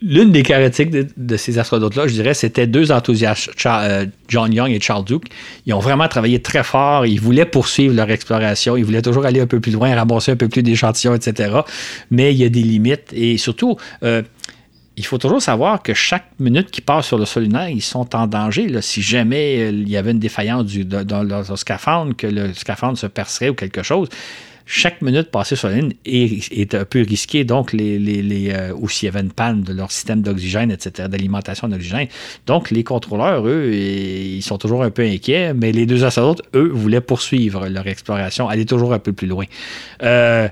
L'une des caractéristiques de, ces astronautes-là, je dirais, c'était deux enthousiastes, euh, John Young et Charles Duke. Ils ont vraiment travaillé très fort. Ils voulaient poursuivre leur exploration. Ils voulaient toujours aller un peu plus loin, ramasser un peu plus d'échantillons, etc. Mais il y a des limites. Et surtout, euh, il faut toujours savoir que chaque minute qui passe sur le sol lunaire, ils sont en danger. Si jamais euh, il y avait une défaillance dans leur scaphandre, que le scaphandre se percerait ou quelque chose, chaque minute passée sur la ligne est, un peu risquée. Donc, les, les, euh, ou s'il y avait une panne de leur système d'oxygène, etc., d'alimentation d'oxygène. Donc, les contrôleurs, eux, ils sont toujours un peu inquiets, mais les deux astronautes, eux, voulaient poursuivre leur exploration, aller toujours un peu plus loin. Euh,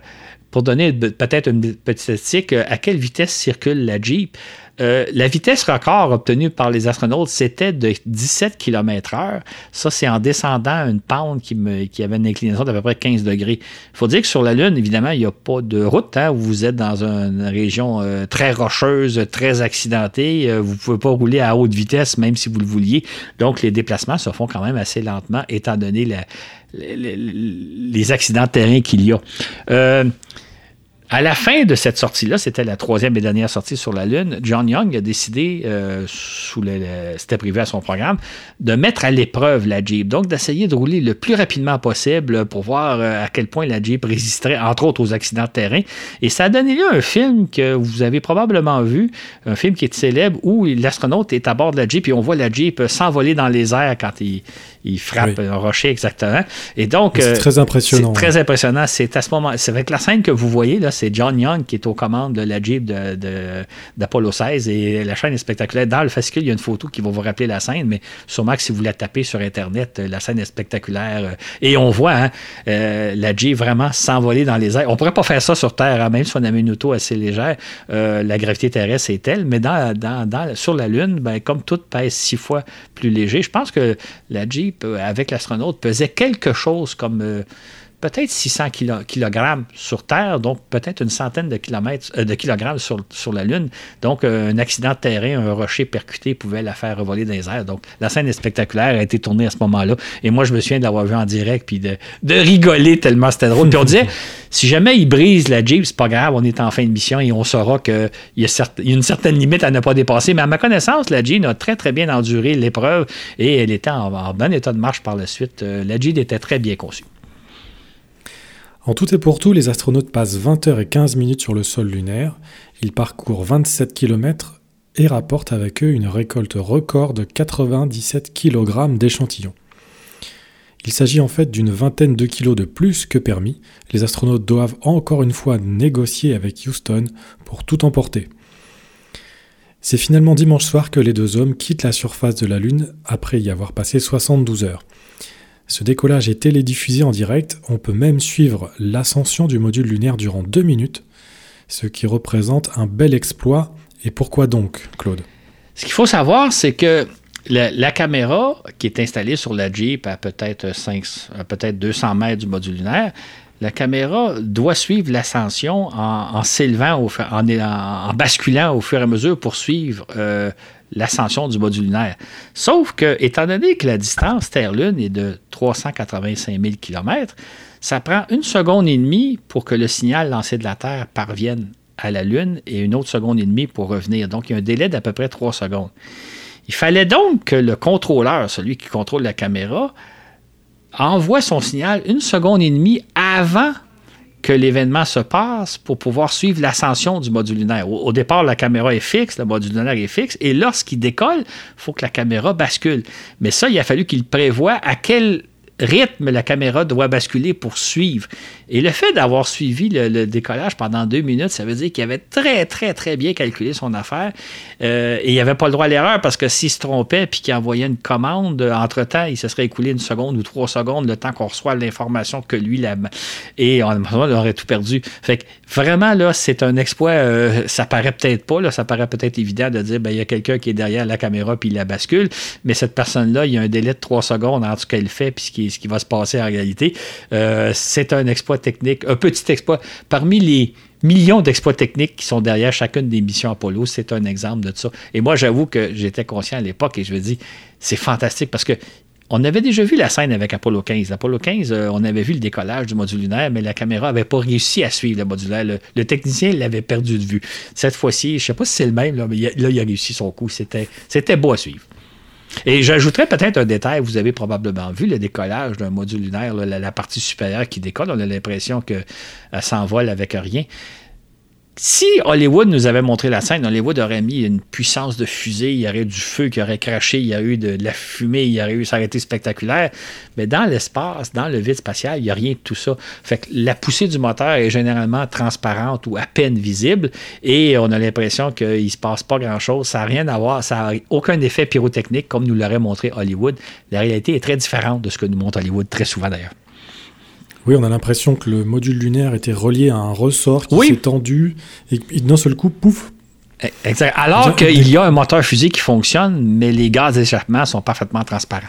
pour donner peut-être une petite statistique, à quelle vitesse circule la Jeep? Euh, la vitesse record obtenue par les astronautes, c'était de 17 km/h. Ça, c'est en descendant une pente qui, avait une inclinaison d'à peu près 15 degrés. Il faut dire que sur la Lune, évidemment, il n'y a pas de route. Hein, vous êtes dans une région euh, très rocheuse, très accidentée. Euh, vous ne pouvez pas rouler à haute vitesse, même si vous le vouliez. Donc, les déplacements se font quand même assez lentement, étant donné les, accidents de terrain qu'il y a. À la fin de cette sortie-là, c'était la troisième et dernière sortie sur la Lune, John Young a décidé, euh, sous le, c'était privé à son programme, de mettre à l'épreuve la Jeep. Donc, d'essayer de rouler le plus rapidement possible pour voir euh, à quel point la Jeep résisterait, entre autres, aux accidents de terrain. Et ça a donné lieu à un film que vous avez probablement vu, un film qui est célèbre, où l'astronaute est à bord de la Jeep et on voit la Jeep s'envoler dans les airs quand il, il frappe un rocher exactement. Et donc, c'est euh, très impressionnant. C'est très impressionnant. C'est à ce moment, c'est avec la scène que vous voyez là, c'est John Young qui est aux commandes de la Jeep d'Apollo 16 et la chaîne est spectaculaire. Dans le fascicule, il y a une photo qui va vous rappeler la scène, mais sûrement que si vous la tapez sur Internet, euh, la scène est spectaculaire. Euh, et on voit hein, la Jeep vraiment s'envoler dans les airs. On pourrait pas faire ça sur Terre, hein, même si on avait une auto assez légère. la gravité terrestre est telle, mais sur la Lune, ben, comme tout pèse six fois plus léger, je pense que la Jeep, euh, avec l'astronaute, pesait quelque chose comme euh, peut-être 600 kg sur Terre, donc peut-être une centaine de, kilomètres, euh, de kilogrammes sur, sur, la Lune. Donc, euh, un accident de terrain, un rocher percuté pouvait la faire revoler dans les airs. Donc, la scène est spectaculaire, a été tournée à ce moment-là. Et moi, je me souviens de l'avoir vu en direct, puis de, de rigoler tellement c'était drôle. Puis on disait, si jamais il brise la Jeep, c'est pas grave, on est en fin de mission et on saura qu'il y, a une certaine limite à ne pas dépasser. Mais à ma connaissance, la Jeep a très, très bien enduré l'épreuve et elle était en, bon état de marche par la suite. Euh, la Jeep était très bien conçue. En tout et pour tout, les astronautes passent 20 heures et 15 minutes sur le sol lunaire. Ils parcourent 27 km et rapportent avec eux une récolte record de 97 kg d'échantillons. Il s'agit en fait d'une vingtaine de kilos de plus que permis. Les astronautes doivent encore une fois négocier avec Houston pour tout emporter. C'est finalement dimanche soir que les deux hommes quittent la surface de la Lune après y avoir passé 72 heures. Ce décollage est télédiffusé en direct, on peut même suivre l'ascension du module lunaire durant deux minutes, ce qui représente un bel exploit. Et pourquoi donc, Claude? Ce qu'il faut savoir, c'est que la, caméra qui est installée sur la Jeep à peut-être peut-être 200 mètres du module lunaire, la caméra doit suivre l'ascension en, s'élevant, en, basculant au fur et à mesure pour suivre euh, l'ascension du module lunaire. Sauf que, étant donné que la distance Terre-Lune est de 385 000 km, ça prend une seconde et demie pour que le signal lancé de la Terre parvienne à la Lune et une autre seconde et demie pour revenir. Donc, il y a un délai d'à peu près trois secondes. Il fallait donc que le contrôleur, celui qui contrôle la caméra, envoie son signal une seconde et demie avant que l'événement se passe pour pouvoir suivre l'ascension du module lunaire. Au, départ, la caméra est fixe, le module lunaire est fixe, et lorsqu'il décolle, il faut que la caméra bascule. Mais ça, il a fallu qu'il prévoie à quel rythme la caméra doit basculer pour suivre. Et le fait d'avoir suivi le, décollage pendant deux minutes, ça veut dire qu'il avait très, très, très bien calculé son affaire. Euh, et il n'avait pas le droit à l'erreur parce que s'il se trompait puis qu'il envoyait une commande, entre-temps, il se serait écoulé une seconde ou trois secondes le temps qu'on reçoit l'information que lui, l'a et on, aurait tout perdu. Fait que vraiment, là, c'est un exploit. Euh, ça paraît peut-être pas, là, ça paraît peut-être évident de dire, ben, il y a quelqu'un qui est derrière la caméra puis il la bascule, mais cette personne-là, il y a un délai de trois secondes entre ce qu'elle fait puis ce qui, ce qui va se passer en réalité. Euh, c'est un exploit technique, un petit exploit. Parmi les millions d'exploits techniques qui sont derrière chacune des missions Apollo, c'est un exemple de ça. Et moi, j'avoue que j'étais conscient à l'époque et je me dis, c'est fantastique parce que on avait déjà vu la scène avec Apollo 15. Apollo 15, euh, on avait vu le décollage du module lunaire, mais la caméra n'avait pas réussi à suivre le modulaire. Le, technicien l'avait perdu de vue. Cette fois-ci, je ne sais pas si c'est le même, mais là, il a réussi son coup. C'était beau à suivre. Et j'ajouterais peut-être un détail, vous avez probablement vu le décollage d'un module lunaire, la, partie supérieure qui décolle, on a l'impression qu'elle s'envole avec rien. Si Hollywood nous avait montré la scène, Hollywood aurait mis une puissance de fusée, il y aurait du feu qui aurait craché, il y a eu de, la fumée, il y aurait eu, ça aurait été spectaculaire. Mais dans l'espace, dans le vide spatial, il n'y a rien de tout ça. Fait que la poussée du moteur est généralement transparente ou à peine visible et on a l'impression qu'il ne se passe pas grand-chose. Ça n'a rien à voir, ça n'a aucun effet pyrotechnique comme nous l'aurait montré Hollywood. La réalité est très différente de ce que nous montre Hollywood très souvent d'ailleurs. Oui, on a l'impression que le module lunaire était relié à un ressort qui s'est tendu et, d'un seul coup, pouf, eh, Exact. Alors qu'il y a un moteur fusée qui fonctionne, mais les gaz d'échappement sont parfaitement transparents.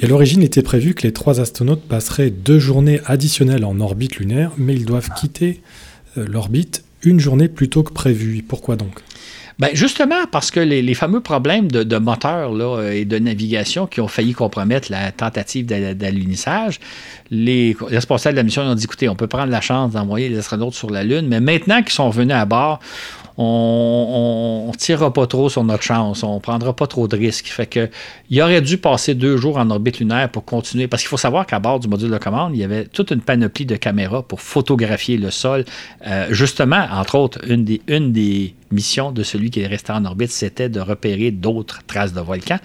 Et à l'origine, il était prévu que les trois astronautes passeraient deux journées additionnelles en orbite lunaire, mais ils doivent quitter euh, l'orbite une journée plus tôt que prévu. Pourquoi donc? Ben justement, parce que les, fameux problèmes de, moteur euh, et de navigation qui ont failli compromettre la tentative d'alunissage, les responsables de la mission ont dit écoutez, on peut prendre la chance d'envoyer les astronautes sur la Lune, mais maintenant qu'ils sont venus à bord, on ne tirera pas trop sur notre chance, on ne prendra pas trop de risques. Fait que, il aurait dû passer deux jours en orbite lunaire pour continuer, parce qu'il faut savoir qu'à bord du module de commande, il y avait toute une panoplie de caméras pour photographier le sol. Euh, justement, entre autres, une des, une des mission de celui qui est resté en orbite, c'était de repérer d'autres traces de volcans.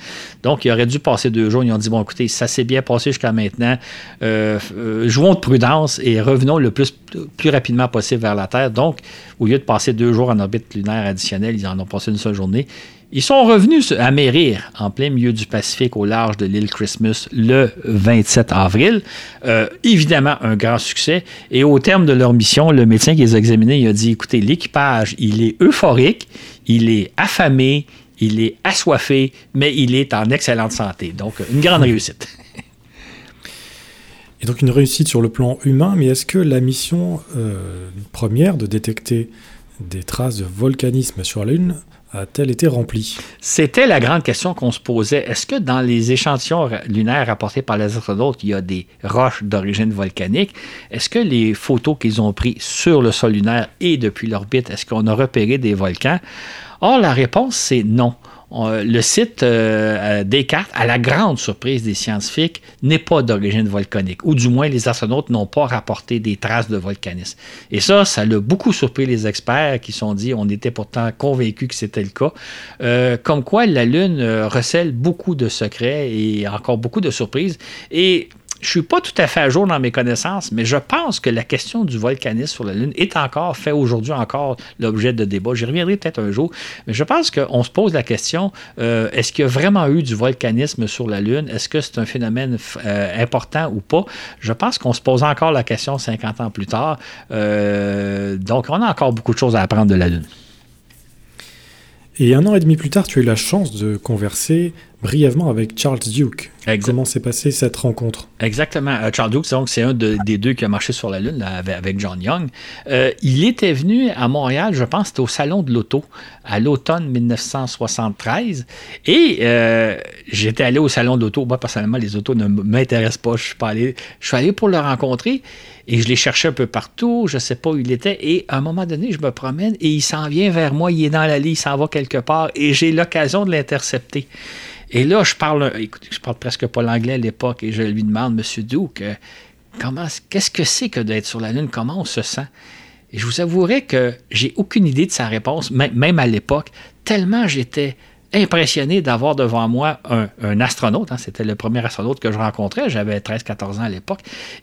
Donc, il aurait dû passer deux jours. Ils ont dit, bon, écoutez, ça s'est bien passé jusqu'à maintenant. Euh, euh, jouons de prudence et revenons le plus, plus rapidement possible vers la Terre. Donc, au lieu de passer deux jours en orbite lunaire additionnelle, ils en ont passé une seule journée. Ils sont revenus à Mérir, en plein milieu du Pacifique, au large de l'île Christmas, le 27 avril. Euh, évidemment, un grand succès. Et au terme de leur mission, le médecin qui les a examinés, il a dit, écoutez, l'équipage, il est euphorique, il est affamé, il est assoiffé, mais il est en excellente santé. Donc, une grande réussite. Et donc une réussite sur le plan humain, mais est-ce que la mission euh, première de détecter des traces de volcanisme sur la Lune a-t-elle été remplie? C'était la grande question qu'on se posait. Est-ce que dans les échantillons lunaires rapportés par les astronautes, il y a des roches d'origine volcanique? Est-ce que les photos qu'ils ont prises sur le sol lunaire et depuis l'orbite, est-ce qu'on a repéré des volcans? Or, la réponse, c'est non le site euh, Descartes, à la grande surprise des scientifiques, n'est pas d'origine volcanique, ou du moins les astronautes n'ont pas rapporté des traces de volcanisme. Et ça, ça l'a beaucoup surpris les experts qui sont dit, on était pourtant convaincus que c'était le cas, euh, comme quoi la Lune euh, recèle beaucoup de secrets et encore beaucoup de surprises. Et je ne suis pas tout à fait à jour dans mes connaissances, mais je pense que la question du volcanisme sur la Lune est encore, fait aujourd'hui encore l'objet de débat. J'y reviendrai peut-être un jour, mais je pense qu'on se pose la question, euh, est-ce qu'il y a vraiment eu du volcanisme sur la Lune? Est-ce que c'est un phénomène euh, important ou pas? Je pense qu'on se pose encore la question 50 ans plus tard. Euh, donc, on a encore beaucoup de choses à apprendre de la Lune. Et un an et demi plus tard, tu as eu la chance de converser brièvement avec Charles Duke. Comment s'est passée cette rencontre? Exactement. Euh, Charles Duke, c'est un des deux qui a marché sur la Lune avec, John Young. Euh, il était venu à Montréal, je pense, c'était au Salon de l'Auto, à l'automne 1973. Et euh, j'étais allé au Salon de l'Auto. Moi, personnellement, les autos ne m'intéressent pas. Je suis, pas allé, je suis allé pour le rencontrer. Et je l'ai cherché un peu partout, je ne sais pas où il était. Et à un moment donné, je me promène et il s'en vient vers moi, il est dans l'allée, il s'en va quelque part et j'ai l'occasion de l'intercepter. Et là, je parle, je parle presque pas l'anglais à l'époque et je lui demande, Monsieur Duke, euh, comment, qu'est-ce que c'est que d'être sur la Lune? Comment on se sent? Et je vous avouerai que j'ai aucune idée de sa réponse, même à l'époque, tellement j'étais impressionné d'avoir devant moi un, astronaute. Hein. C'était le premier astronaute que je rencontrais. J'avais 13-14 ans à l'époque.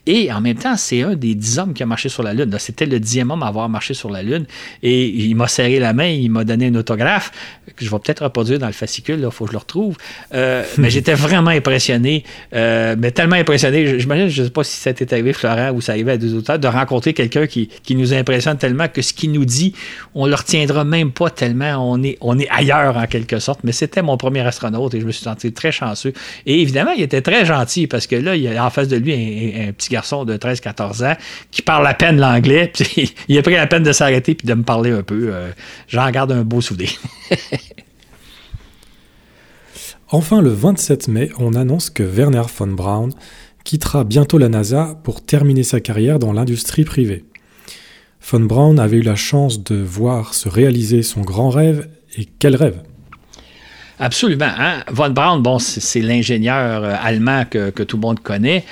Et en même temps, c'est un des dix hommes qui a marché sur la Lune. C'était le dixième homme à avoir marché sur la Lune. Et il m'a serré la main, il m'a donné un autographe que je vais peut-être reproduire dans le fascicule. Il faut que je le retrouve. Euh, mais j'étais vraiment impressionné. Euh, mais tellement impressionné. J'imagine, je ne sais pas si ça t'est arrivé, Florent, ou ça arrivait à deux auteurs, de rencontrer quelqu'un qui, nous impressionne tellement que ce qu'il nous dit, on ne le retiendra même pas tellement. On est, on est ailleurs en quelque sorte mais c'était mon premier astronaute et je me suis senti très chanceux. Et évidemment, il était très gentil parce que là, il y a en face de lui un, petit garçon de 13-14 ans qui parle à peine l'anglais. Il a pris la peine de s'arrêter puis de me parler un peu. Euh, j'en garde un beau souvenir. enfin, le 27 mai, on annonce que Werner von Braun quittera bientôt la NASA pour terminer sa carrière dans l'industrie privée. Von Braun avait eu la chance de voir se réaliser son grand rêve, et quel rêve? Absolument. Hein? Von Braun, bon, c'est l'ingénieur euh, allemand que, tout le monde connaît.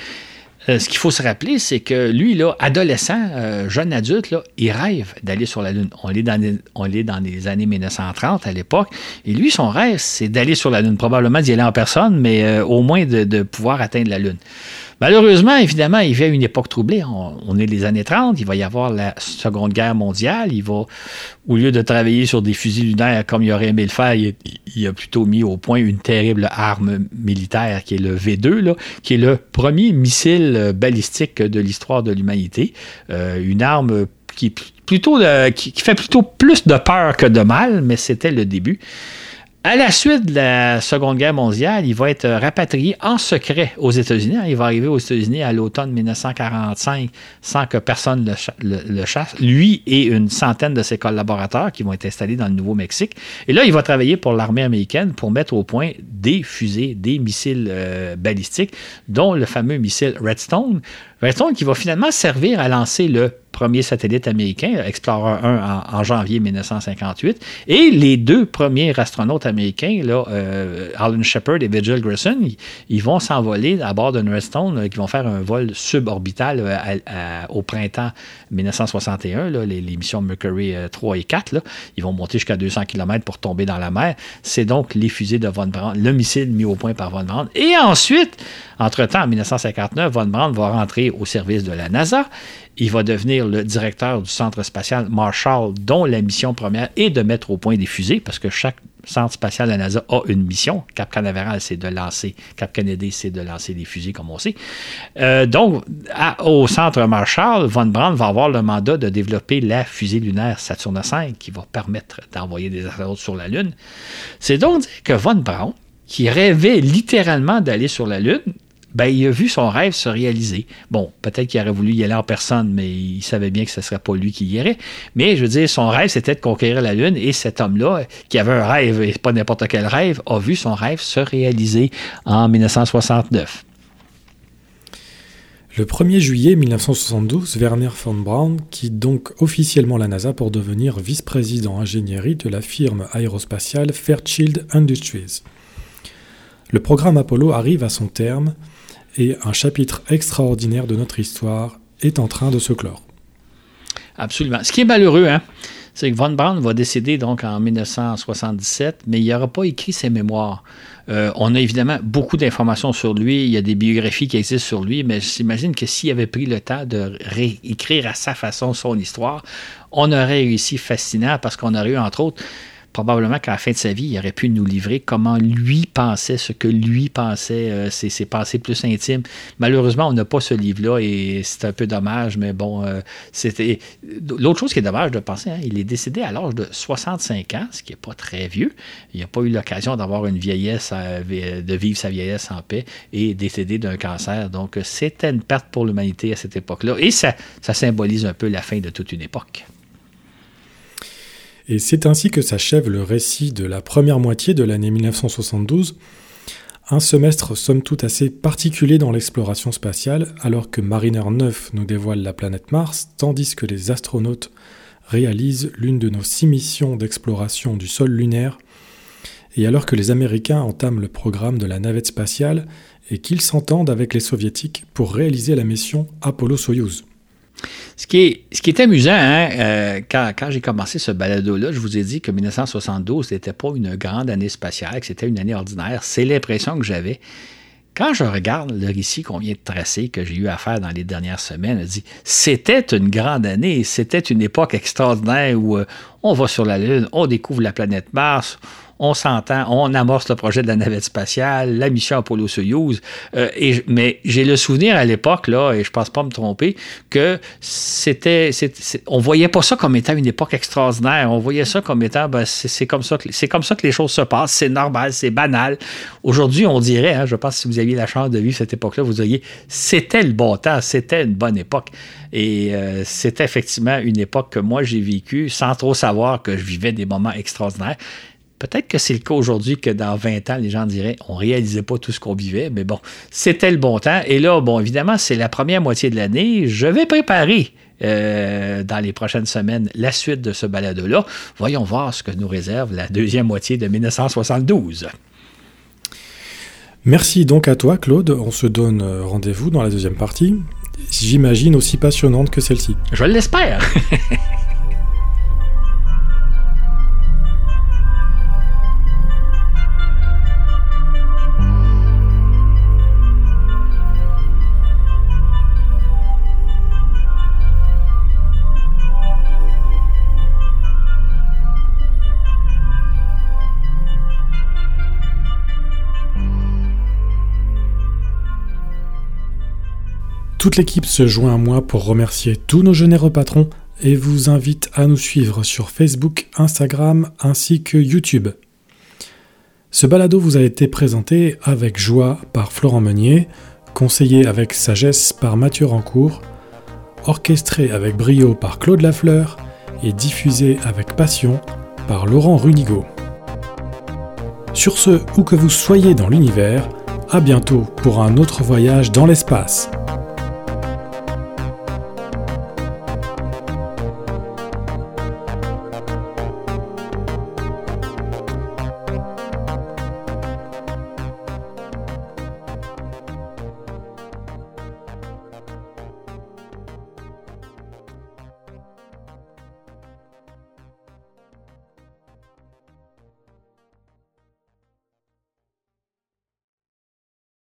Euh, ce qu'il faut se rappeler, c'est que lui, là, adolescent, euh, jeune adulte, il rêve d'aller sur la Lune. On est, dans les, années 1930 à l'époque. Et lui, son rêve, c'est d'aller sur la Lune. Probablement d'y aller en personne, mais au moins de pouvoir atteindre la Lune. Malheureusement, évidemment, il vient une époque troublée. On, est les années 30, il va y avoir la Seconde Guerre mondiale. Il va, au lieu de travailler sur des fusils lunaires comme il aurait aimé le faire, il, a plutôt mis au point une terrible arme militaire qui est le V2, qui est le premier missile balistique de l'histoire de l'humanité. Euh, une arme qui, plutôt qui fait plutôt plus de peur que de mal, mais c'était le début. À la suite de la Seconde Guerre mondiale, il va être rapatrié en secret aux États-Unis. Il va arriver aux États-Unis à l'automne 1945 sans que personne le, chasse. Lui et une centaine de ses collaborateurs qui vont être installés dans le Nouveau-Mexique. Et là, il va travailler pour l'armée américaine pour mettre au point des fusées, des missiles euh, balistiques, dont le fameux missile Redstone. Redstone qui va finalement servir à lancer le premier satellite américain, Explorer 1 en, janvier 1958. Et les deux premiers astronautes américains, là, euh, Alan Shepard et Vigil Grissom, ils, vont s'envoler à bord d'un Redstone, euh, qui vont faire un vol suborbital euh, au printemps 1961, les, missions Mercury 3 et 4. ils vont monter jusqu'à 200 km pour tomber dans la mer. C'est donc les fusées de Von Braun, le missile mis au point par Von Braun. Et ensuite, entre-temps, en 1959, Von Braun va rentrer au service de la NASA. Il va devenir le directeur du centre spatial Marshall, dont la mission première est de mettre au point des fusées, parce que chaque centre spatial de la NASA a une mission. Cap Canaveral, c'est de lancer. Cap Kennedy, c'est de lancer des fusées, comme on sait. Euh, donc, au centre Marshall, Von Braun va avoir le mandat de développer la fusée lunaire Saturne V qui va permettre d'envoyer des astronautes sur la Lune. C'est donc dire que Von Braun, qui rêvait littéralement d'aller sur la Lune, ben, il a vu son rêve se réaliser. Bon, peut-être qu'il aurait voulu y aller en personne, mais il savait bien que ce ne serait pas lui qui y irait. Mais je veux dire, son rêve, c'était de conquérir la Lune, et cet homme-là, qui avait un rêve, et pas n'importe quel rêve, a vu son rêve se réaliser en 1969. Le 1er juillet 1972, Werner von Braun quitte donc officiellement la NASA pour devenir vice-président ingénierie de la firme aérospatiale Fairchild Industries. Le programme Apollo arrive à son terme et un chapitre extraordinaire de notre histoire est en train de se clore. Absolument. Ce qui est malheureux, hein, c'est que Von Braun va décéder donc en 1977, mais il n'aura pas écrit ses mémoires. Euh, on a évidemment beaucoup d'informations sur lui, il y a des biographies qui existent sur lui, mais j'imagine que s'il avait pris le temps de réécrire à sa façon son histoire, on aurait réussi fascinant parce qu'on aurait eu, entre autres, probablement qu'à la fin de sa vie, il aurait pu nous livrer comment lui pensait, ce que lui pensait, euh, ses, pensées plus intimes. Malheureusement, on n'a pas ce livre-là et c'est un peu dommage, mais bon, euh, c'était. L'autre chose qui est dommage de penser, hein, il est décédé à l'âge de 65 ans, ce qui n'est pas très vieux. Il n'a pas eu l'occasion d'avoir une vieillesse, de vivre sa vieillesse en paix et décédé d'un cancer. Donc, c'était une perte pour l'humanité à cette époque-là et ça symbolise un peu la fin de toute une époque. Et c'est ainsi que s'achève le récit de la première moitié de l'année 1972, un semestre somme toute assez particulier dans l'exploration spatiale, alors que Mariner 9 nous dévoile la planète Mars, tandis que les astronautes réalisent l'une de nos six missions d'exploration du sol lunaire, et alors que les Américains entament le programme de la navette spatiale et qu'ils s'entendent avec les Soviétiques pour réaliser la mission Apollo-Soyuz. Ce qui est, amusant, hein, euh, quand, j'ai commencé ce balado-là, je vous ai dit que 1972 n'était pas une grande année spatiale, que c'était une année ordinaire. C'est l'impression que j'avais. Quand je regarde le récit qu'on vient de tracer, que j'ai eu à faire dans les dernières semaines, je dis c'était une grande année, c'était une époque extraordinaire où euh, on va sur la Lune, on découvre la planète Mars, on s'entend, on amorce le projet de la navette spatiale, la mission Apollo-Soyuz. Euh, mais j'ai le souvenir à l'époque, là, et je ne pense pas me tromper, que c'était, on voyait pas ça comme étant une époque extraordinaire. On voyait ça comme étant, ben, c'est, comme ça c'est comme ça que les choses se passent. C'est normal, c'est banal. Aujourd'hui, on dirait, hein, je pense si vous aviez la chance de vivre cette époque-là, vous diriez, c'était le bon temps, c'était une bonne époque. Et euh, c'était effectivement une époque que moi j'ai vécue sans trop savoir que je vivais des moments extraordinaires. Peut-être que c'est le cas aujourd'hui que dans 20 ans, les gens diraient on réalisait pas tout ce qu'on vivait, mais bon, c'était le bon temps. Et là, bon, évidemment, c'est la première moitié de l'année. Je vais préparer euh, dans les prochaines semaines la suite de ce balado-là. Voyons voir ce que nous réserve la deuxième moitié de 1972. Merci donc à toi, Claude. On se donne euh, rendez-vous dans la deuxième partie. J'imagine aussi passionnante que celle-ci. Je l'espère. Toute l'équipe se joint à moi pour remercier tous nos généreux patrons et vous invite à nous suivre sur Facebook, Instagram ainsi que YouTube. Ce balado vous a été présenté avec joie par Florent Meunier, conseillé avec sagesse par Mathieu Rancourt, orchestré avec brio par Claude Lafleur et diffusé avec passion par Laurent Runigo. Sur ce, où que vous soyez dans l'univers, à bientôt pour un autre voyage dans l'espace.